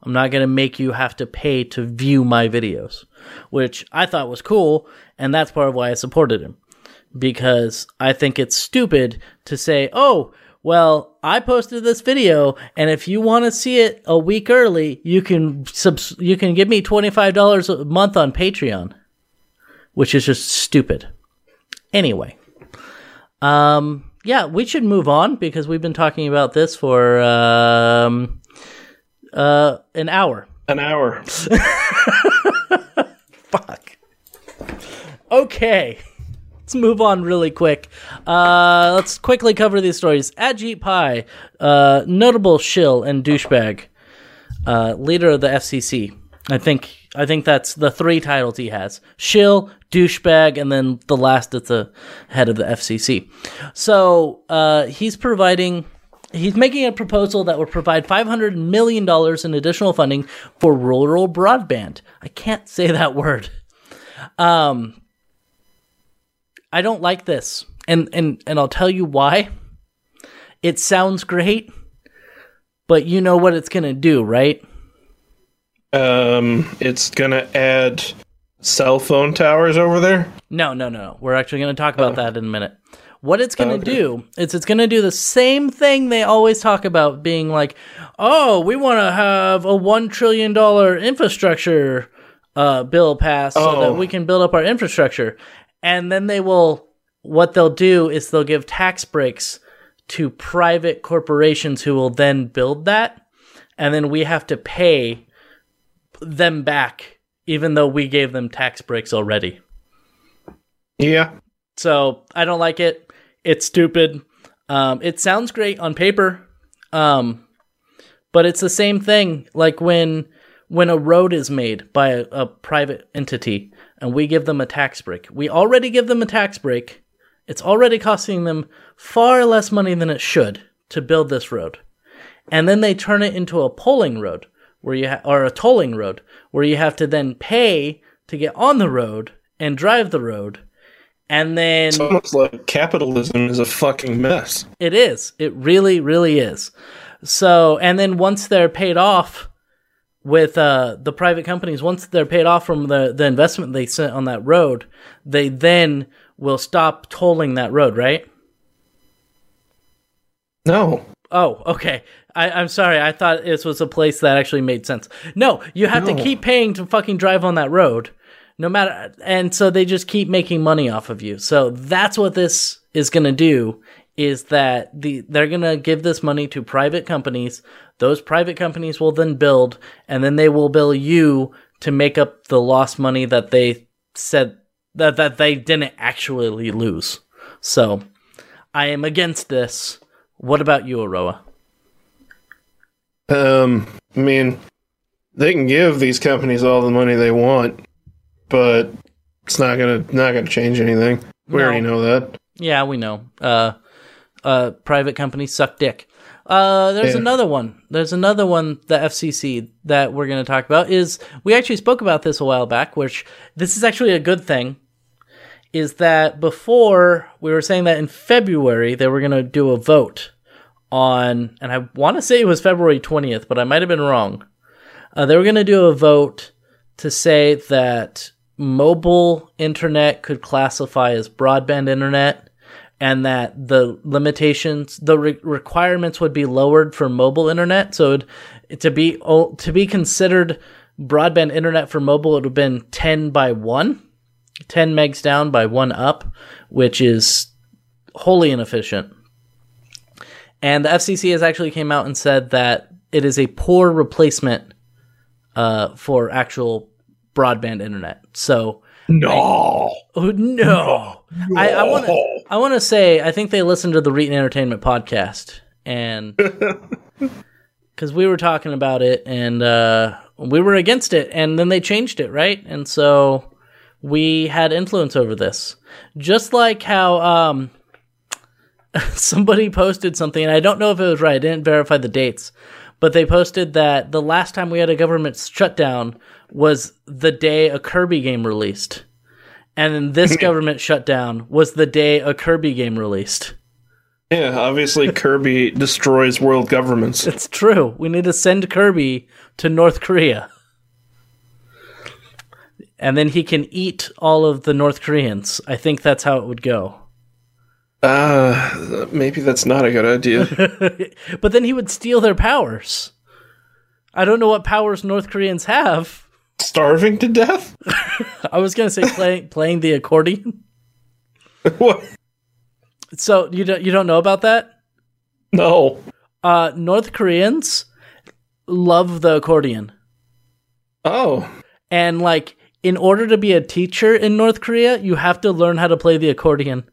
I'm not going to make you have to pay to view my videos, which I thought was cool. And that's part of why I supported him because I think it's stupid to say, oh, well, I posted this video, and if you want to see it a week early, you can subs- you can give me twenty five dollars a month on Patreon, which is just stupid. Anyway, um, yeah, we should move on because we've been talking about this for um, uh, an hour. An hour. Fuck. Okay. Let's move on really quick. Uh, let's quickly cover these stories. Ajit Pai, uh, notable shill and douchebag, uh, leader of the FCC. I think I think that's the three titles he has: shill, douchebag, and then the last at the head of the FCC. So uh, he's providing. He's making a proposal that would provide $500 million in additional funding for rural broadband. I can't say that word. Um, I don't like this. And and and I'll tell you why. It sounds great, but you know what it's going to do, right? Um, it's gonna add cell phone towers over there. No, no, no. We're actually going to talk about that in a minute. What it's going to Okay. do is it's going to do the same thing they always talk about being like, "Oh, we want to have a 1 trillion dollar infrastructure uh, bill passed so that Oh. we can build up our infrastructure." And then they will what they'll do is they'll give tax breaks to private corporations who will then build that and then we have to pay them back even though we gave them tax breaks already. Yeah. So I don't like it. It's stupid. Um, it sounds great on paper, um, but it's the same thing. Like when when a road is made by a, a private entity and we give them a tax break, we already give them a tax break. It's already costing them far less money than it should to build this road, and then they turn it into a polling road where you ha- or a tolling road where you have to then pay to get on the road and drive the road and then It's almost like capitalism is a fucking mess. it is. It really, really is. So, and then once they're paid off with uh, the private companies, once they're paid off from the, the investment they sent on that road, they then will stop tolling that road, right? No. Oh, okay. I, I'm sorry. I thought this was a place that actually made sense. No, you have to keep paying to fucking drive on that road, no matter. And so they just keep making money off of you. So that's what this is going to do. Is that the they're going to give this money to private companies. Those private companies will then build, and then they will bill you to make up the lost money that they said that that they didn't actually lose. So I am against this. What about you, Aroah? Um, I mean, they can give these companies all the money they want, but it's not gonna not gonna change anything. We No. already know that. Yeah, we know. Uh, uh, private companies suck dick. Uh, there's Yeah. another one. There's another one, the FCC, that we're going to talk about. Is we actually spoke about this a while back, which this is actually a good thing. Is that before we were saying that in February they were going to do a vote on, and I want to say it was February 20th, but I might have been wrong. Uh, they were going to do a vote to say that mobile internet could classify as broadband internet and that the limitations the re- requirements would be lowered for mobile internet. So to be to be considered broadband internet for mobile it would have been 10 by 1 10 megs down by 1 up which is wholly inefficient. And the FCC has actually came out and said that it is a poor replacement uh, for actual broadband internet. So No, oh, no, I, I want to I want to say I think they listened to the Reetin Entertainment podcast and because we were talking about it and uh, we were against it and then they changed it right? And so we had influence over this. Just like how um, somebody posted something and I don't know if it was right I didn't verify the dates but they posted that the last time we had a government shutdown was the day a Kirby game released. And then this hmm. government shutdown was the day a Kirby game released. yeah, obviously Kirby destroys world governments. It's true. We need to send Kirby to North Korea. And then he can eat all of the North Koreans. I think that's how it would go. Uh, maybe that's not a good idea. but then he would steal their powers. I don't know what powers North Koreans have. Starving to death? I was going to say playing playing the accordion. what? So you don't you don't know about that? No. Uh, North Koreans love the accordion, Oh, and like in order to be a teacher in North Korea, you have to learn how to play the accordion.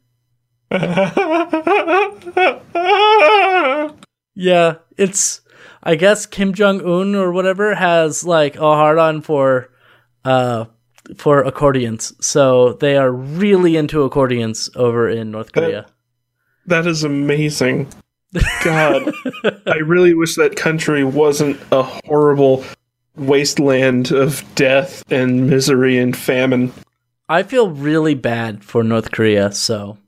Yeah, it's I guess Kim Jong Un or whatever has like a hard on for uh for accordions. So they are really into accordions over in North Korea. that is amazing. God, I really wish that country wasn't a horrible wasteland of death and misery and famine. I feel really bad for North Korea, so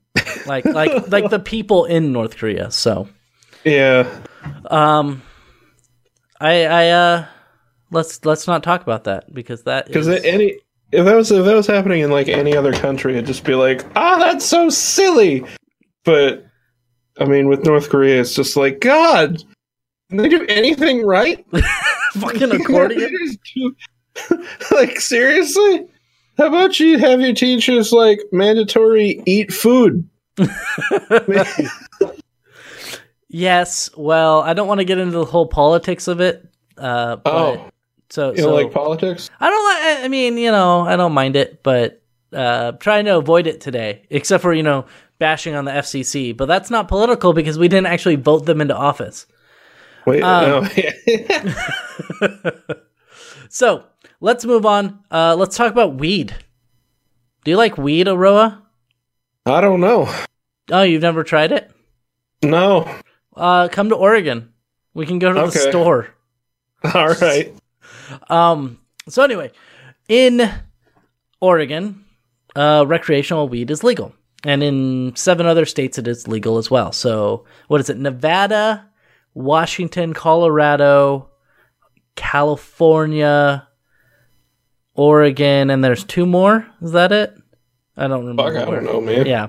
like like like the people in North Korea. So Yeah. um I I uh let's let's not talk about that because that Because is- any if that was if that was happening in like any other country, it'd just be like, ah, that's so silly. But I mean, with North Korea, it's just like, God, can they do anything right? fucking accordion. Like seriously? How about you have your teachers like mandatory eat food? Yes, well, I don't want to get into the whole politics of it. Uh, but, Oh, so you so like politics? I don't like. I- I mean, you know, I don't mind it, but uh, trying to avoid it today, except for you know bashing on the FCC. But that's not political because we didn't actually vote them into office. Wait, Um, no. So let's move on. Uh, let's talk about weed. Do you like weed, Aroah? I don't know. Oh, you've never tried it? No. Uh, come to Oregon. We can go to the store. All right. Um. So anyway, in Oregon, uh, recreational weed is legal, and in seven other states it is legal as well. So what is it? Nevada, Washington, Colorado, California, Oregon, and there's two more. Is that it? I don't remember. Fuck, I don't know, man. Yeah.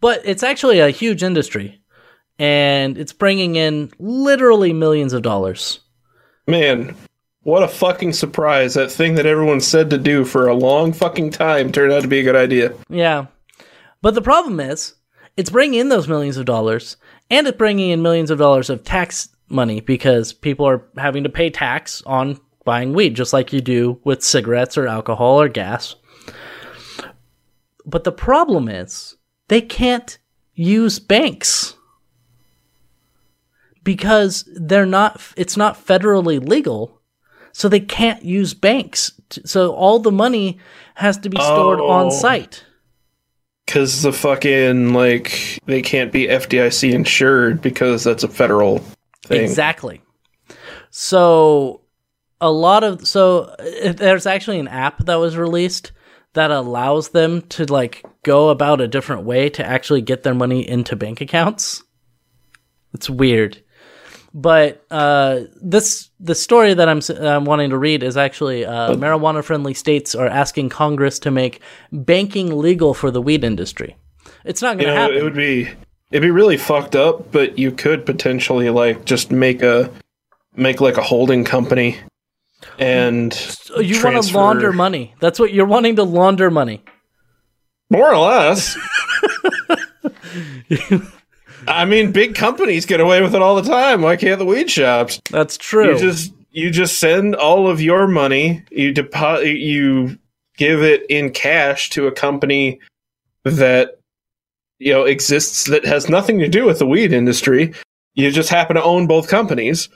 But it's actually a huge industry and it's bringing in literally millions of dollars. Man, what a fucking surprise. That thing that everyone said to do for a long fucking time turned out to be a good idea. Yeah. But the problem is, it's bringing in those millions of dollars and it's bringing in millions of dollars of tax money because people are having to pay tax on buying weed, just like you do with cigarettes or alcohol or gas. But the problem is, they can't use banks because they're not it's not federally legal so they can't use banks T- so all the money has to be stored Oh. on site Because the fucking like they can't be FDIC insured because that's a federal thing. Exactly. So a lot of so uh, there's actually an app that was released that allows them to like go about a different way to actually get their money into bank accounts. It's weird. But uh, this the story that I'm I'm wanting to read is actually uh, marijuana friendly states are asking Congress to make banking legal for the weed industry. It's not going to know, happen. it would be it'd be really fucked up, but you could potentially like just make a make like a holding company and So you want to launder money. That's what you're wanting to launder money. more or less. I mean, big companies get away with it all the time. Why can't the weed shops? That's true. You just you just send all of your money. You deposit. You give it in cash to a company that you know exists that has nothing to do with the weed industry. You just happen to own both companies,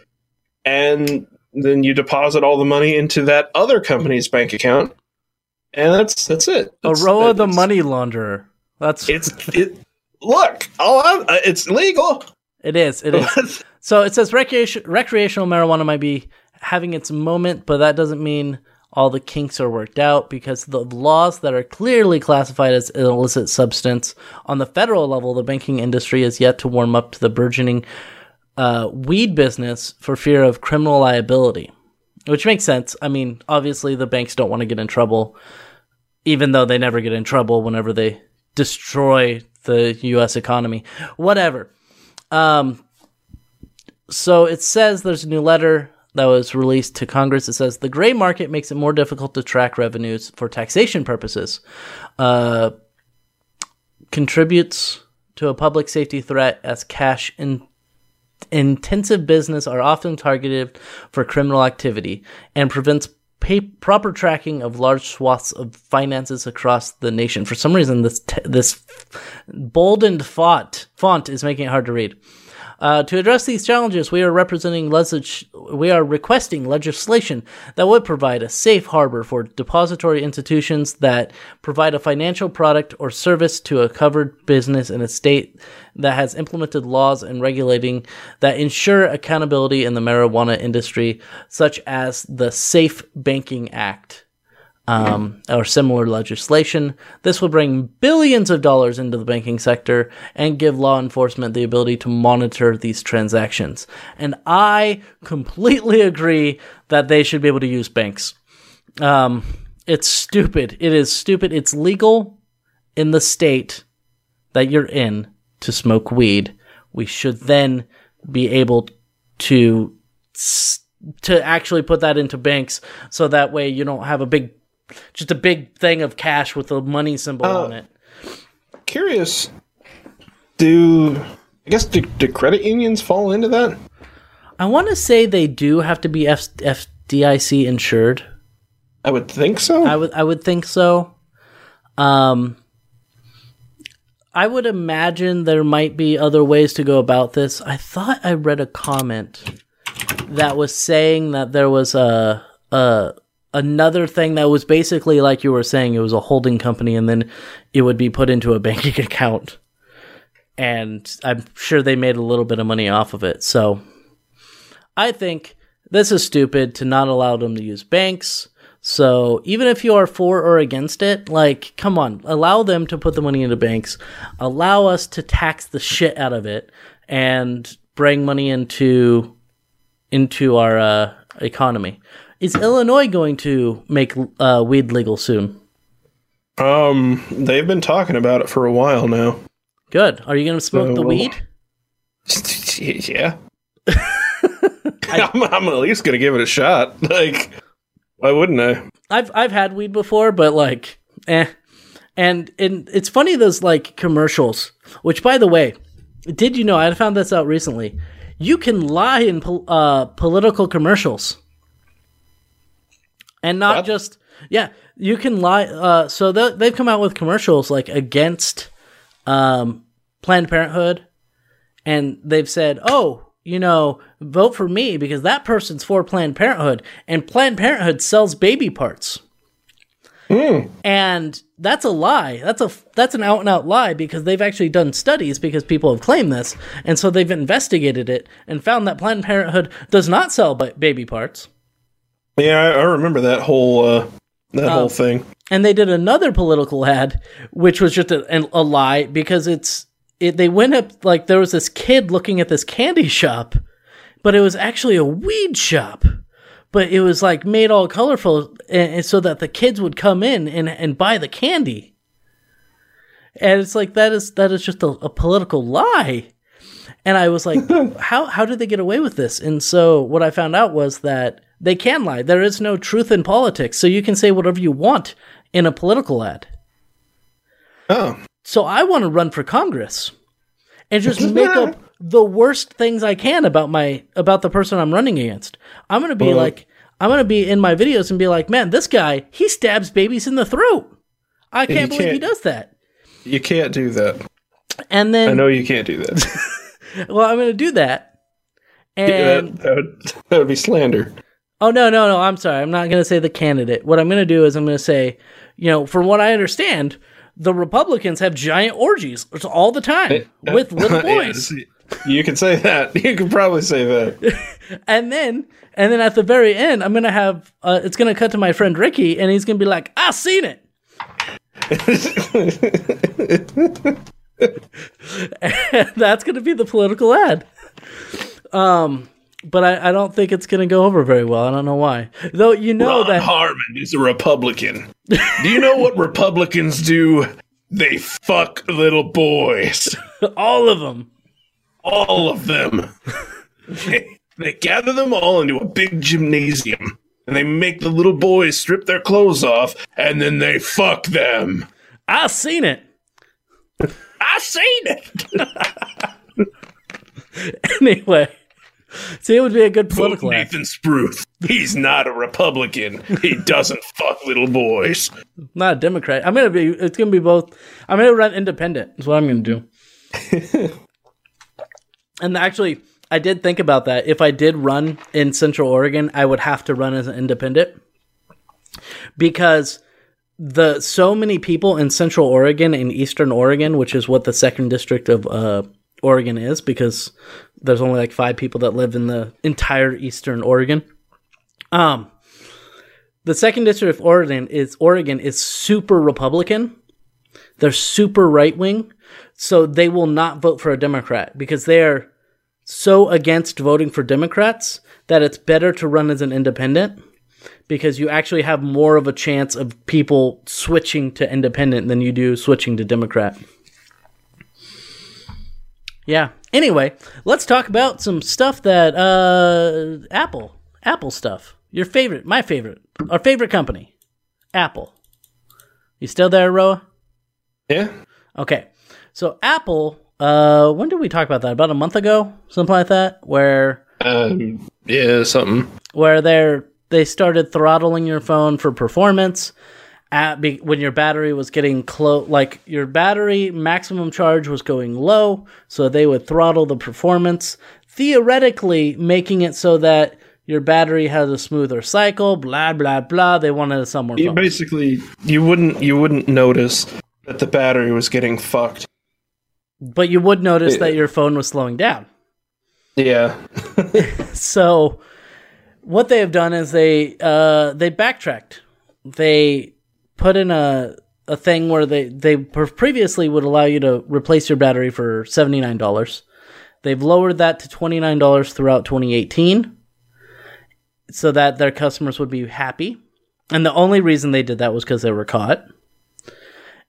and then you deposit all the money into that other company's bank account, and that's that's it. That's- Aroah the money launderer. That's It's it. Look, all I'm, uh, it's legal. it is. It is. So it says recreation, recreational marijuana might be having its moment, but that doesn't mean all the kinks are worked out because the laws that are clearly classified as an illicit substance on the federal level, the banking industry is yet to warm up to the burgeoning uh, weed business for fear of criminal liability, which makes sense. I mean, obviously the banks don't want to get in trouble, even though they never get in trouble whenever they destroy the U.S. economy. Whatever. Um, so it says there's a new letter that was released to Congress. It says the gray market makes it more difficult to track revenues for taxation purposes. Uh, contributes to a public safety threat as cash in intensive business are often targeted for criminal activity and prevents pay- proper tracking of large swaths of finances across the nation. For some reason, this t- this boldened font font is making it hard to read. Uh, to address these challenges, we are representing we are requesting legislation that would provide a safe harbor for depository institutions that provide a financial product or service to a covered business in a state that has implemented laws and regulating that ensure accountability in the marijuana industry, such as the Safe Banking Act um, or similar legislation. This will bring billions of dollars into the banking sector and give law enforcement the ability to monitor these transactions. And I completely agree that they should be able to use banks. Um, it's stupid. It is stupid. It's legal in the state that you're in to smoke weed. We should then be able to to actually put that into banks so that way you don't have a big just a big thing of cash with a money symbol Uh, on it. Curious. Do I guess do, do credit unions fall into that? I want to say they do have to be F- FDIC insured. I would think so. I would I would think so. Um I would imagine there might be other ways to go about this. I thought I read a comment that was saying that there was a a another thing that was basically like you were saying it was a holding company and then it would be put into a banking account. And I'm sure they made a little bit of money off of it. So I think this is stupid to not allow them to use banks. So even if you are for or against it, like, come on, allow them to put the money into banks, allow us to tax the shit out of it, and bring money into into our uh, economy. Is Illinois going to make uh, weed legal soon? um, they've been talking about it for a while now. Good. Are you going to smoke So, the weed? yeah. I'm, I'm at least gonna give it a shot. Like, why wouldn't I? I've I've had weed before, but like, eh. And and it's funny those like commercials. Which, by the way, did you know? I found this out recently. You can lie in pol- uh, political commercials, and not just yeah. You can lie. Uh, so th- they've come out with commercials like against um, Planned Parenthood, and they've said, "Oh, you know, vote for me because that person's for Planned Parenthood, and Planned Parenthood sells baby parts." And that's a lie. That's a that's an out and out lie because they've actually done studies because people have claimed this, and so they've investigated it and found that Planned Parenthood does not sell baby parts. Yeah, I, I remember that whole uh, that whole thing. and they did another political ad, which was just a, a lie because it's it. They went up like there was this kid looking at this candy shop, but it was actually a weed shop. But it was like made all colorful, and, and so that the kids would come in and and buy the candy. And it's like that is that is just a, a political lie. And I was like, how how did they get away with this? And so what I found out was that they can lie. There is no truth in politics, so you can say whatever you want in a political ad. Oh, So I want to run for Congress and just make up the worst things I can about my about the person I'm running against. I'm going to be Well- like I'm going to be in my videos and be like, "Man, this guy, he stabs babies in the throat." I can't believe he can't- does that. you can't do that. And then I know you can't do that. well, I'm going to do that. And that, that, would, that would be slander. Oh no, no, no! I'm sorry. I'm not going to say the candidate. What I'm going to do is I'm going to say, you know, from what I understand, the Republicans have giant orgies all the time with little boys, you can say that. You can probably say that. and then and then at the very end, I'm going to have uh, it's going to cut to my friend Ricky, and he's going to be like, "I seen it." And that's going to be the political ad. Um, but I, I don't think it's going to go over very well. I don't know why. Though you know Ron that Harmon is a Republican. do you know what Republicans do? They fuck little boys. all of them. All of them. they, they gather them all into a big gymnasium. And they make the little boys strip their clothes off, and then they fuck them. I seen it. I seen it. anyway, see, it would be a good Vote political ad. Nathan Spruce. He's not a Republican. He doesn't fuck little boys. Not a Democrat. I'm gonna be. It's gonna be both. I'm gonna run independent. That's what I'm gonna do. and actually, I did think about that. If I did run in Central Oregon, I would have to run as an independent because the so many people in Central Oregon and Eastern Oregon, which is what the second district of uh, Oregon is, because there's only like five people that live in the entire Eastern Oregon. Um, the second district of Oregon is Oregon is super Republican. They're super right wing, so they will not vote for a Democrat because they are so against voting for Democrats that it's better to run as an independent because you actually have more of a chance of people switching to independent than you do switching to Democrat. Yeah. Anyway, let's talk about some stuff that uh Apple, Apple stuff. Your favorite, my favorite, our favorite company, Apple. You still there, Roa? Yeah. Okay. So Apple, uh when did we talk about that? About a month ago, something like that, where Um, yeah, something. where they're they started throttling your phone for performance at be, when your battery was getting close like your battery maximum charge was going low so they would throttle the performance theoretically making it so that your battery has a smoother cycle blah blah blah they wanted a somewhere You basically you wouldn't you wouldn't notice that the battery was getting fucked. but you would notice that your phone was slowing down Yeah. so what they have done is they uh, they backtracked. They put in a a thing where they they previously would allow you to replace your battery for seventy nine dollars. They've lowered that to twenty nine dollars throughout twenty eighteen, so that their customers would be happy. And the only reason they did that was because they were caught.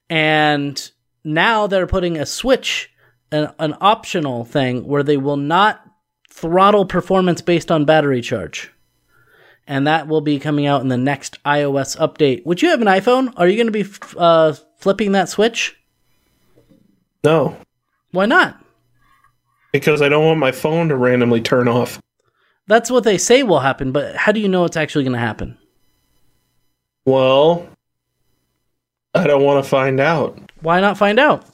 And now they're putting a switch, an, an optional thing where they will not throttle performance based on battery charge. And that will be coming out in the next iOS update. Would you have an iPhone? Are you going to be f- uh, flipping that switch? No. Why not? Because I don't want my phone to randomly turn off. That's what they say will happen, but how do you know it's actually going to happen? Well, I don't want to find out. Why not find out?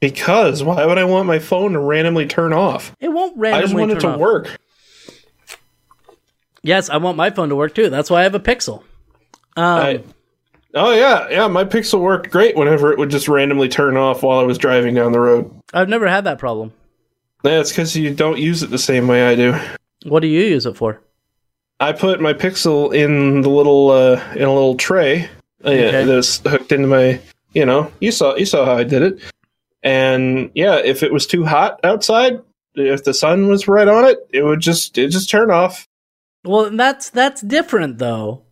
Because why would I want my phone to randomly turn off? It won't randomly. I just want it to off. work. Yes, I want my phone to work too. That's why I have a Pixel. Um, I- oh yeah, yeah. My Pixel worked great whenever it would just randomly turn off while I was driving down the road. I've never had that problem. That's because you don't use it the same way I do. What do you use it for? I put my Pixel in the little uh, in a little tray uh, Okay. that's hooked into my. You know, you saw you saw how I did it, and yeah, if it was too hot outside, if the sun was right on it, it would just it just turn off. Well, that's that's different though.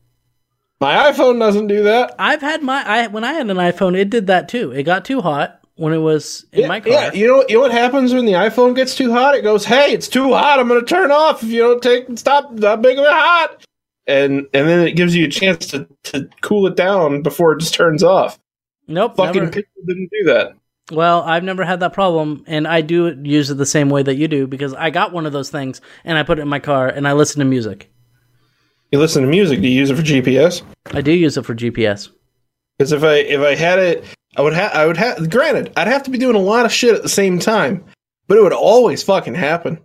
My iPhone doesn't do that. I've had my I when I had an iPhone, it did that too. It got too hot when it was in yeah, my car. yeah, you know you know what happens when the iPhone gets too hot? It goes, "Hey, it's too hot. I'm going to turn off if you don't take stop that big of it hot." And and then it gives you a chance to to cool it down before it just turns off. nope, Fucking never. Pixel didn't do that. Well, I've never had that problem, and I do use it the same way that you do because I got one of those things and I put it in my car and I listen to music. You listen to music. Do you use it for GPS? I do use it for GPS. Because if I if I had it, I would have I would have. Granted, I'd have to be doing a lot of shit at the same time, but it would always fucking happen.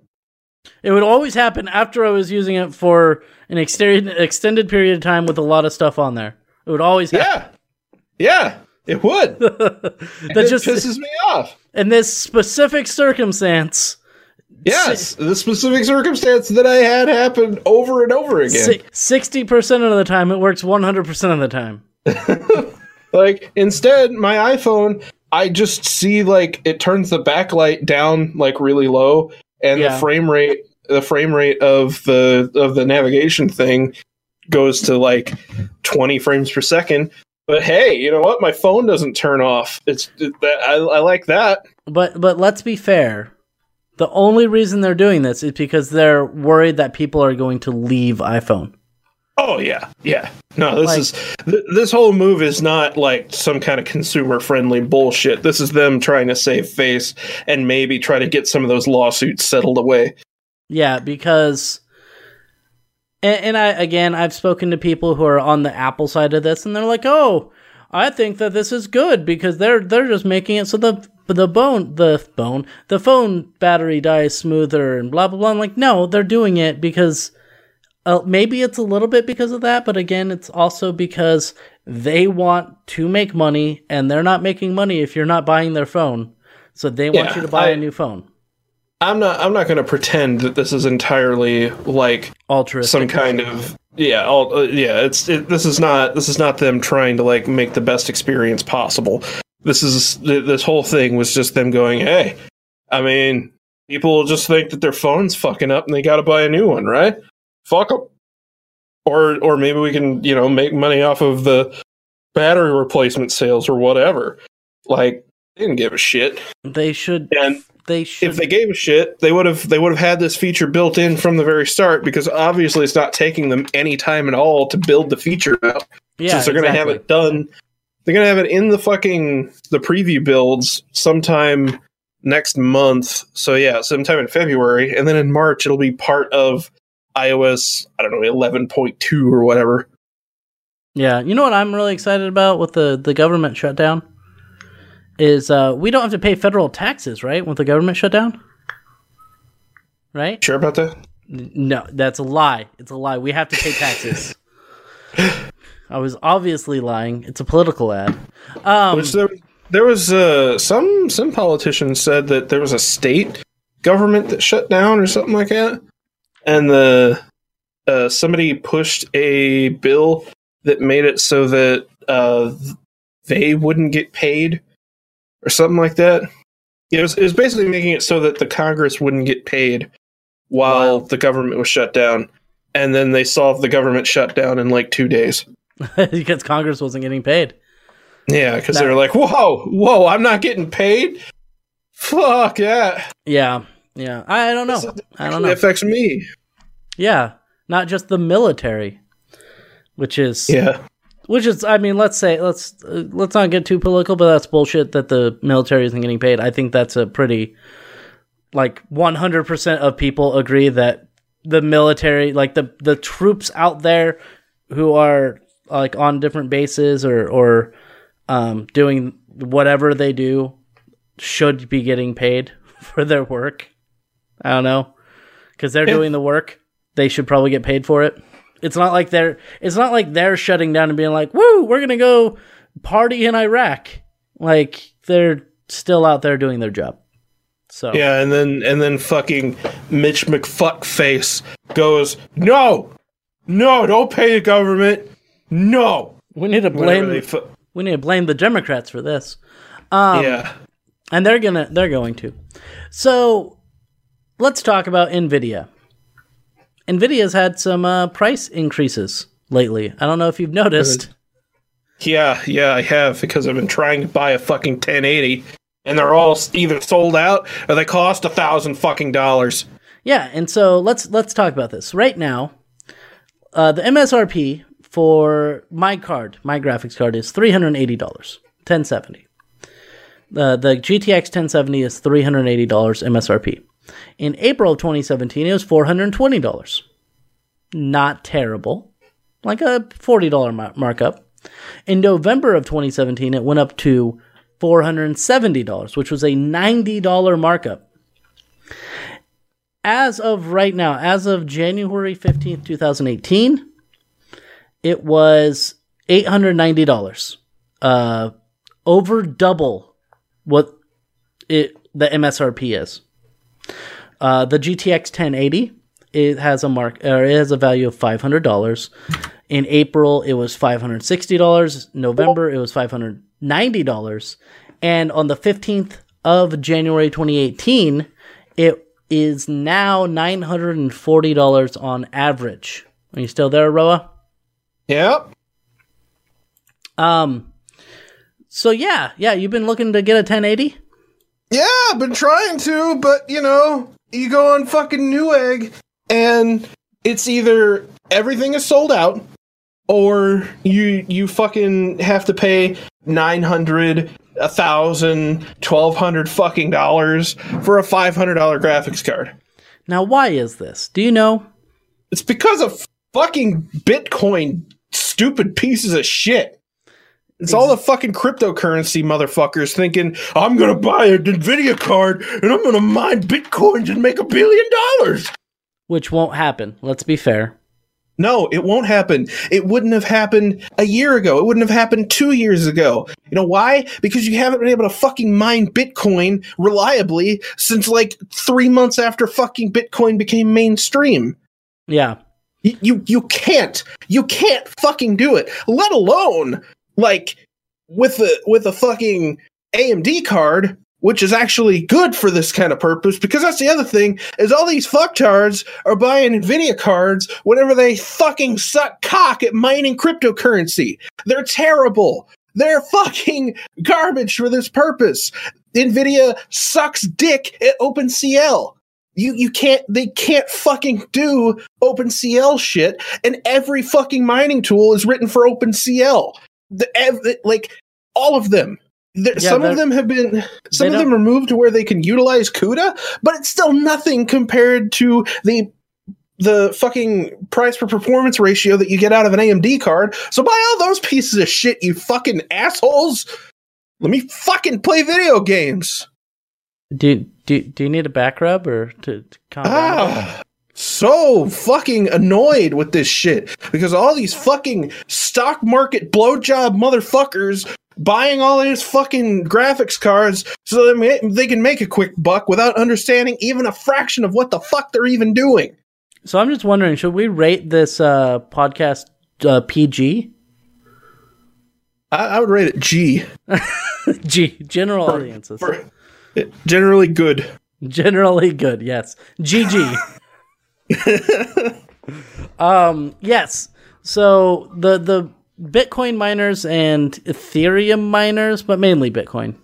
It would always happen after I was using it for an extended extended period of time with a lot of stuff on there. It would always happen. Yeah, yeah, it would. that it just pisses me off. in this specific circumstance, Yes, the specific circumstance that I had happen over and over again. sixty percent of the time it works one hundred percent of the time. Like instead, my iPhone, I just see like it turns the backlight down like really low, and Yeah. the frame rate, the frame rate of the of the navigation thing goes to like twenty frames per second. But hey, you know what? My phone doesn't turn off. It's it, that I, I like that. But but let's be fair. The only reason they're doing this is because they're worried that people are going to leave iPhone. Oh yeah, yeah. No, this Like- is th- this whole move is not like some kind of consumer friendly bullshit. This is them trying to save face and maybe try to get some of those lawsuits settled away. Yeah, because and, and I again I've spoken to people who are on the Apple side of this and they're like, "Oh, I think that this is good because they're they're just making it so the the bone the bone the phone battery dies smoother and blah blah blah." I'm like, "No, they're doing it because uh, maybe it's a little bit because of that, but again, it's also because they want to make money and they're not making money if you're not buying their phone. So they want you to buy I- a new phone. I'm not. I'm not going to pretend that this is entirely like Altruistic. some kind of yeah. All, uh, yeah. It's it, this is not. This is not them trying to like make the best experience possible. This is this whole thing was just them going, hey, I mean, people just think that their phone's fucking up and they got to buy a new one, right? Fuck them. Or or maybe we can you know make money off of the battery replacement sales or whatever. Like they didn't give a shit. They should. And They should. if they gave a shit, they would have they would have had this feature built in from the very start because obviously it's not taking them any time at all to build the feature out. yeah, since they're going to have it done, they're going to have it in the fucking the preview builds sometime next month. So yeah, sometime in February, and then in March it'll be part of iOS. I don't know, eleven point two or whatever. Yeah, you know what I'm really excited about with the the government shutdown is uh we don't have to pay federal taxes, right? With the government shutdown, right? Sure about that? No, that's a lie. It's a lie. We have to pay taxes. I was obviously lying. It's a political ad. Um, Which there, there was uh, some some politicians said that there was a state government that shut down or something like that, and the uh, somebody pushed a bill that made it so that uh, they wouldn't get paid or something like that. It was, it was basically making it so that the Congress wouldn't get paid while Wow. the government was shut down, and then they solved the government shutdown in like two days. because Congress wasn't getting paid. Yeah, because That- they were like, "Whoa, whoa, I'm not getting paid." Fuck yeah! Yeah, yeah. I don't know. I don't It know. affects me. Yeah, not just the military, which is Yeah, Which is, I mean, let's say let's uh, let's not get too political, but that's bullshit that the military isn't getting paid. I think that's a pretty, like, one hundred percent of people agree that the military, like the the troops out there who are like on different bases or or um, doing whatever they do, should be getting paid for their work. I don't know. Cuz they're Yeah. doing the work. They should probably get paid for it. It's not like they're it's not like they're shutting down and being like, "Woo, we're going to go party in Iraq." Like they're still out there doing their job. So Yeah, and then and then fucking Mitch McFuckface goes, "No, no, don't pay the government. No." we need to blame fu- we need to blame the Democrats for this. Um, yeah. and they're gonna they're going to. So let's talk about Nvidia. Nvidia's had some uh, price increases lately. I don't know if you've noticed. Yeah, yeah, I have because I've been trying to buy a fucking 1080 and they're all either sold out or they cost a thousand fucking dollars. Yeah, and so let's let's talk about this right now. Uh, the MSRP for my card, my graphics card, is three hundred eighty dollars, ten seventy. Uh, the GTX 1070 is three hundred eighty dollars MSRP. In April of 2017, it was four hundred twenty dollars. Not terrible, like a forty dollar markup. In November of 2017, it went up to four hundred seventy dollars, which was a ninety dollar markup as of right now, as of January 15th, 2018, it was $890. Uh over double what it the MSRP is. Uh the GTX 1080 it has a mark or it has a value of $500. In April it was $560, November it was $590, and on the 15th of January 2018 it is now $940 on average. Are you still there, Roa? Yep. Um so yeah, yeah, you've been looking to get a 1080? Yeah, I've been trying to, but you know, you go on fucking Newegg and it's either everything is sold out or you you fucking have to pay 900 a thousand, twelve hundred fucking dollars for a five hundred dollar graphics card. Now why is this? Do you know? It's because of fucking Bitcoin, stupid pieces of shit. It's all the fucking cryptocurrency motherfuckers thinking, I'm gonna buy a Nvidia card and I'm gonna mine Bitcoins and make a billion dollars. Which won't happen. Let's be fair. No, it won't happen. It wouldn't have happened a year ago. It wouldn't have happened two years ago. You know why? Because you haven't been able to fucking mine Bitcoin reliably since like three months after fucking Bitcoin became mainstream. Yeah. You, you you can't you can't fucking do it. Let alone like with the with a fucking AMD card, which is actually good for this kind of purpose. Because that's the other thing is all these fucktards are buying Nvidia cards whenever they fucking suck cock at mining cryptocurrency. They're terrible. They're fucking garbage for this purpose. Nvidia sucks dick at OpenCL. You you can't they can't fucking do OpenCL shit, and every fucking mining tool is written for OpenCL. The, ev- like all of them. There, Yeah, some of them have been some of them are moved to where they can utilize CUDA, but it's still nothing compared to the the fucking price per performance ratio that you get out of an AMD card. So buy all those pieces of shit, you fucking assholes. Let me fucking play video games. Do do do you need a back rub or to, to calm down? Ah, so fucking annoyed with this shit because all these fucking stock market blowjob motherfuckers buying all these fucking graphics cards so that they can make a quick buck without understanding even a fraction of what the fuck they're even doing. So I'm just wondering, should we rate this uh, podcast uh, PG? I, I would rate it G. G general audiences. For, generally good. Generally good, yes. GG. um, yes. So the the Bitcoin miners and Ethereum miners, but mainly Bitcoin.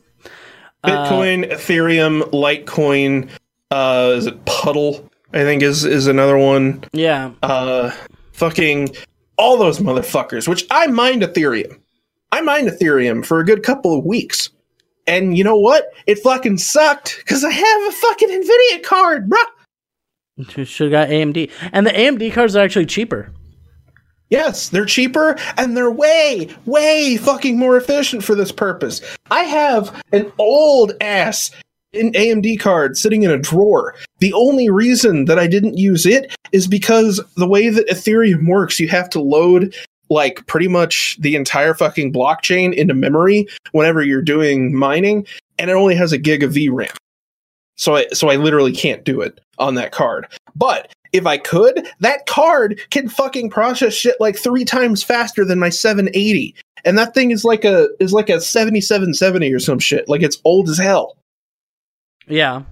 Bitcoin, Ethereum, Litecoin, uh, is it Puddle? I think is is another one. Yeah. uh fucking all those motherfuckers which i mined ethereum i mined ethereum for a good couple of weeks and you know what it fucking sucked because i have a fucking nvidia card bruh Should have got AMD. And the AMD cards are actually cheaper. Yes, they're cheaper and they're way, way fucking more efficient for this purpose. I have an old ass an AMD card sitting in a drawer. The only reason that I didn't use it is because the way that Ethereum works, you have to load like pretty much the entire fucking blockchain into memory whenever you're doing mining, and it only has a gig of VRAM. So I so I literally can't do it on that card. But if I could, that card can fucking process shit like three times faster than my 780. And that thing is like a is like a 7770 or some shit. Like it's old as hell. Yeah.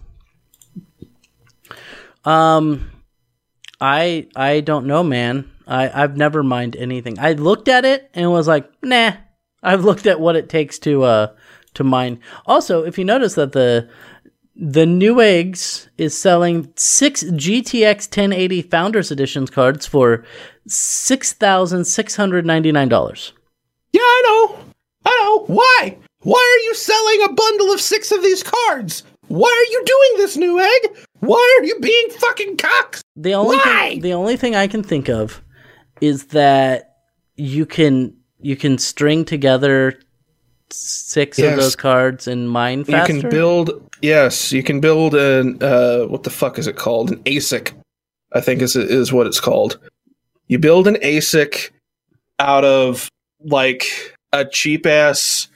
Um, I I don't know, man. I I've never mined anything. I looked at it and was like, nah. I've looked at what it takes to uh to mine. Also, if you notice that the the Neweggs is selling six GTX 1080 Founders Editions cards for six thousand six hundred ninety nine dollars. Yeah, I know. I know. Why? Why are you selling a bundle of six of these cards? Why are you doing this, Newegg? Why are you being fucking cocks? The only Why? thing, the only thing I can think of is that you can you can string together six of those cards in mine You can build. Yes, you can build an. Uh, what the fuck is it called? An ASIC. I think is is what it's called. You build an ASIC out of like a cheap ass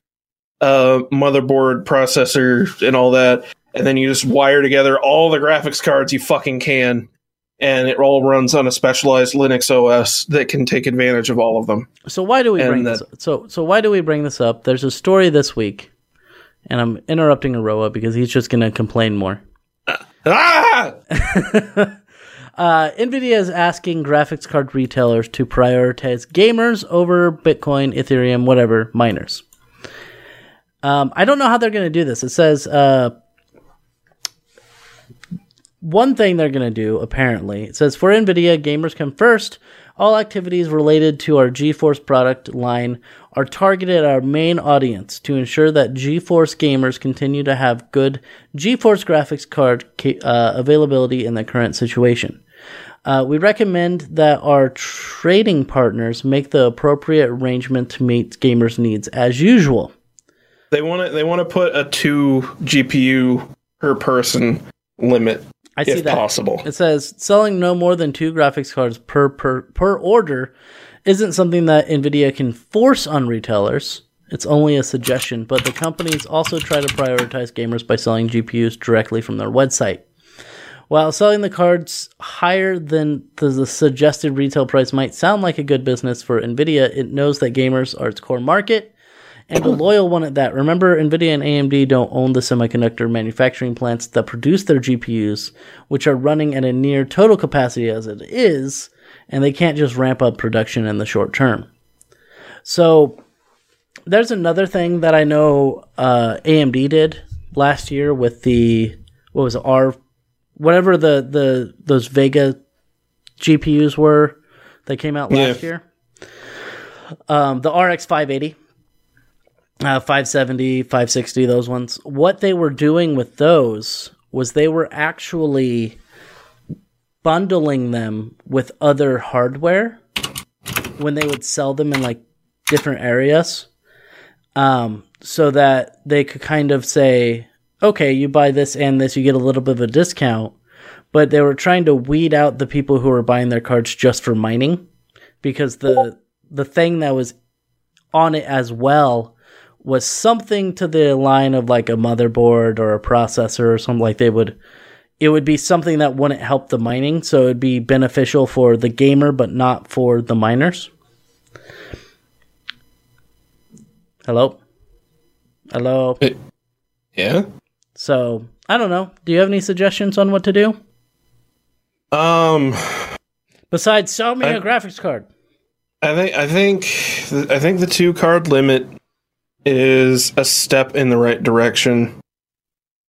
uh, motherboard processor and all that, and then you just wire together all the graphics cards you fucking can, and it all runs on a specialized Linux OS that can take advantage of all of them. So why do we And bring that- this? So so why do we bring this up? There's a story this week, and I'm interrupting Aroah because he's just going to complain more. Ah! Uh, Nvidia is asking graphics card retailers to prioritize gamers over Bitcoin, Ethereum, whatever miners. Um, I don't know how they're going to do this. It says uh, one thing they're going to do, apparently. It says for NVIDIA, gamers come first. All activities related to our GeForce product line are targeted at our main audience to ensure that GeForce gamers continue to have good GeForce graphics card ca- uh, availability in the current situation. Uh, we recommend that our trading partners make the appropriate arrangement to meet gamers' needs as usual. They want to they want to put a two GPU per person limit I see that. possible. It says selling no more than two graphics cards per per per order isn't something that Nvidia can force on retailers. It's only a suggestion, but the companies also try to prioritize gamers by selling GPUs directly from their website. While selling the cards higher than the, the suggested retail price might sound like a good business for Nvidia, it knows that gamers are its core market and a loyal one at that. Remember, NVIDIA and AMD don't own the semiconductor manufacturing plants that produce their GPUs, which are running at a near total capacity as it is, and they can't just ramp up production in the short term. So, there's another thing that I know uh, AMD did last year with the what was it, R, whatever the the those Vega GPUs were that came out last Yeah. year. Um, the RX 580 uh, 570, 560, those ones. What they were doing with those was they were actually bundling them with other hardware when they would sell them in like different areas. Um, so that they could kind of say, okay, you buy this and this, you get a little bit of a discount. But they were trying to weed out the people who were buying their cards just for mining because the the thing that was on it as well was something to the line of like a motherboard or a processor or something like they would it would be something that wouldn't help the mining so it'd be beneficial for the gamer but not for the miners. Hello? Hello? Yeah. so i don't know. Do you have any suggestions on what to do? Um, besides sell me a I- graphics card. I think I think I think the two card limit is a step in the right direction,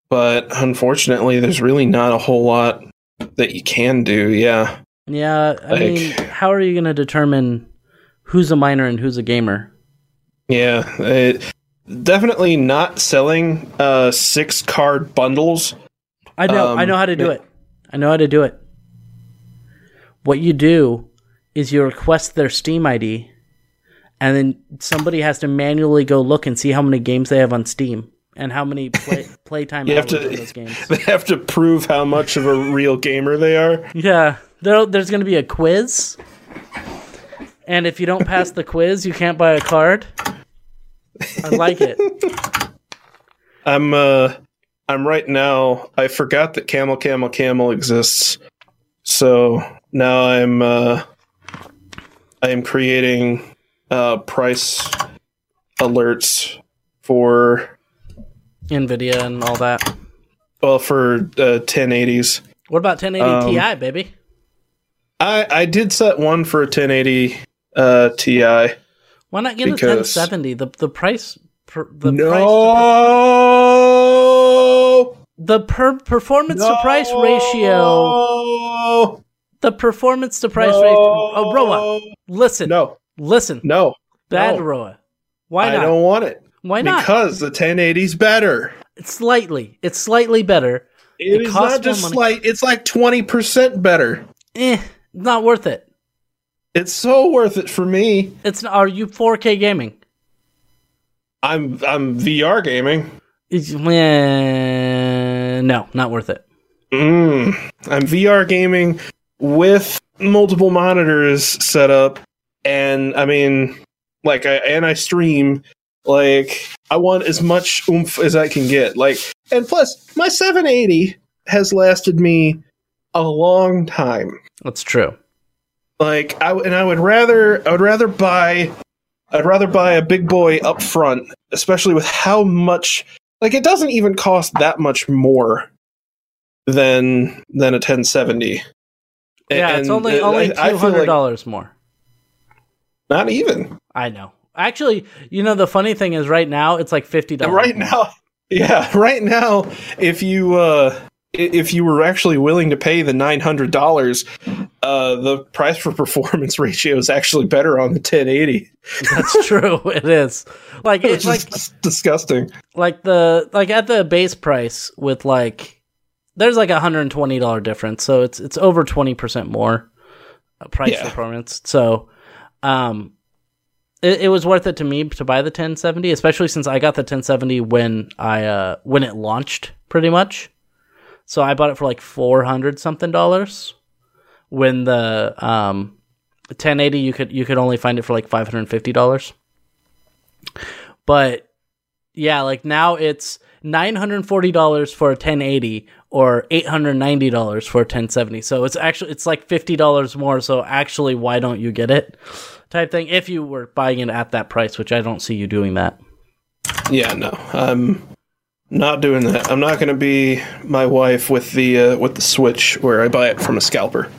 but unfortunately, there's really not a whole lot that you can do. Yeah. yeah i Like- mean how are you going to determine who's a miner and who's a gamer Yeah, it, definitely not selling uh, six card bundles. I know. I Um, know how to do it. I know how to do it. What you do is you request their Steam ID, and then somebody has to manually go look and see how many games they have on Steam and how many play playtime You have to- those games. They have to prove how much of a real gamer they are. Yeah, there, there's going to be a quiz, and if you don't pass the quiz, you can't buy a card. I like it. I'm uh I'm right now I forgot that camel camel camel exists. So now I'm uh I am creating uh price alerts for Nvidia and all that. well for uh 1080s. What about 1080 Um, Ti, baby? I I did set one for a 1080 uh Ti. Why not get a because- 1070? The the price per, the price no. the per, performance to price ratio No. the performance to price ratio. Oh, Roa, listen, No. Listen, No. bad no. Roa. Why not? I don't want it. Why not? Because the 1080's better. It's slightly. It's slightly better. It It is costs not just slight, it's like 20% better. Eh, not worth it. It's so worth it for me. It's are you 4K gaming? I'm I'm VR gaming. It's, eh, no, not worth it. Mm. I'm VR gaming with multiple monitors set up and I mean like I and I stream like I want as much oomph as I can get. Like and plus my 780 has lasted me a long time. That's true. like I and I would rather I would rather buy I'd rather buy a big boy up front, especially with how much like it doesn't even cost that much more than than a 1070. Yeah, it's only uh, only I- I two feel hundred like dollars more. Not even. I know. Actually, you know the funny thing is, right now it's like fifty dollars. Right now, yeah, right now if you uh if you were actually willing to pay the nine hundred dollars, uh, the price for performance ratio is actually better on the 1080. That's true. It is. Like it's like disgusting. like the like at the base price with like there's like a hundred and twenty dollar difference, so it's it's over twenty percent more uh, price Yeah. performance. So, um, it, it was worth it to me to buy the 1070, especially since I got the 1070 when I uh when it launched, pretty much. So I bought it for like four hundred something dollars. When the um 1080 you could you could only find it for like five hundred and fifty dollars. But yeah, like now it's nine hundred and forty dollars for a 1080 or eight hundred ninety dollars for 1070. So it's actually it's like fifty dollars more. So actually, why don't you get it? Type thing. If you were buying it at that price, which I don't see you doing that. Yeah, no, I'm not doing that. I'm not going to be my wife with the uh, with the Switch where I buy it from a scalper.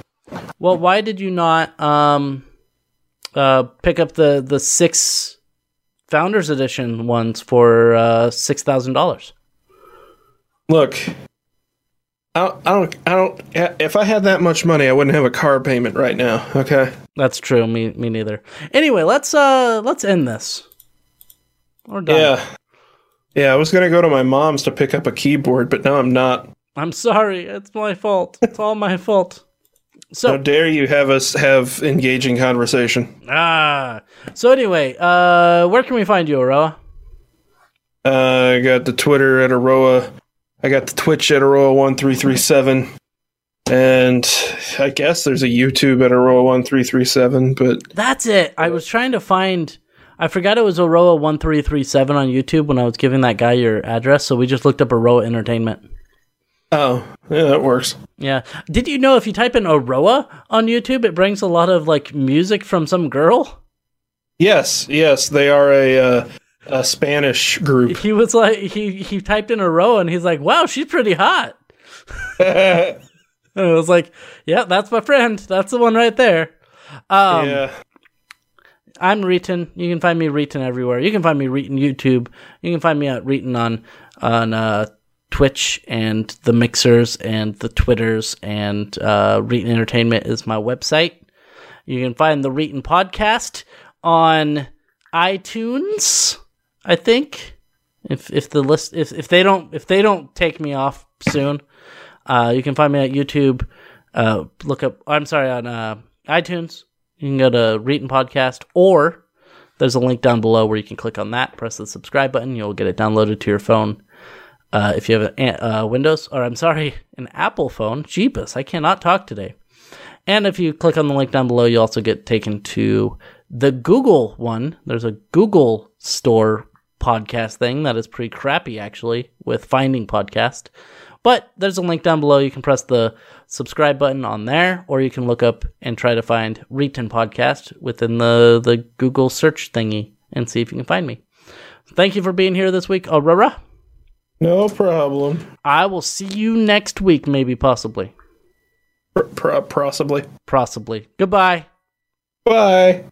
Well, why did you not um uh pick up the the six Founders Edition ones for uh six thousand dollars? Look, I don't, I don't, I don't. If I had that much money, I wouldn't have a car payment right now. Okay. That's true. Me me neither. Anyway, let's uh let's end this. We're done. Yeah. Yeah, I was gonna go to my mom's to pick up a keyboard, but now I'm not. I'm sorry. It's my fault. It's all my fault. So How dare you have us have engaging conversation? ah. So anyway, uh, where can we find you, Aroah? Uh, I got the Twitter at Aroah. I got the Twitch at Aroah one three three seven, and I guess there's a YouTube at Aroah one three three seven. But That's it. I was trying to find. I forgot it was Aroah one three three seven on YouTube when I was giving that guy your address. So we just looked up Aroah Entertainment. oh, yeah, that works. Yeah. Did you know if you type in Aroah on YouTube, it brings a lot of like music from some girl? Yes, yes, they are a uh, a Spanish group. He was like, he he typed in a row and he's like, wow, she's pretty hot. And I was like, yeah, that's my friend. That's the one right there. Um, I'm Reetin. You can find me Reetin everywhere. You can find me Reetin YouTube. You can find me at Reetin on on uh, Twitch and the mixers and the Twitters and uh, Reetin Entertainment is my website. You can find the Reetin podcast on iTunes. I think if if the list if if they don't if they don't take me off soon, uh, you can find me at YouTube. Uh, look up. I'm sorry on uh, iTunes. you can go to Reetin Podcast, or there's a link down below where you can click on that, press the subscribe button, you'll get it downloaded to your phone. Uh, if you have a uh, Windows, or I'm sorry, an Apple phone, Jeepus, I cannot talk today. And if you click on the link down below, you also get taken to the Google one. There's a Google Store podcast thing that is pretty crappy, actually, with Finding Podcast. But there's a link down below. You can press the subscribe button on there, or you can look up and try to find Reetin Podcast within the, the Google search thingy and see if you can find me. Thank you for being here this week, Aroah. No problem. I will see you next week, maybe, possibly. P- possibly. Possibly. Goodbye. Bye.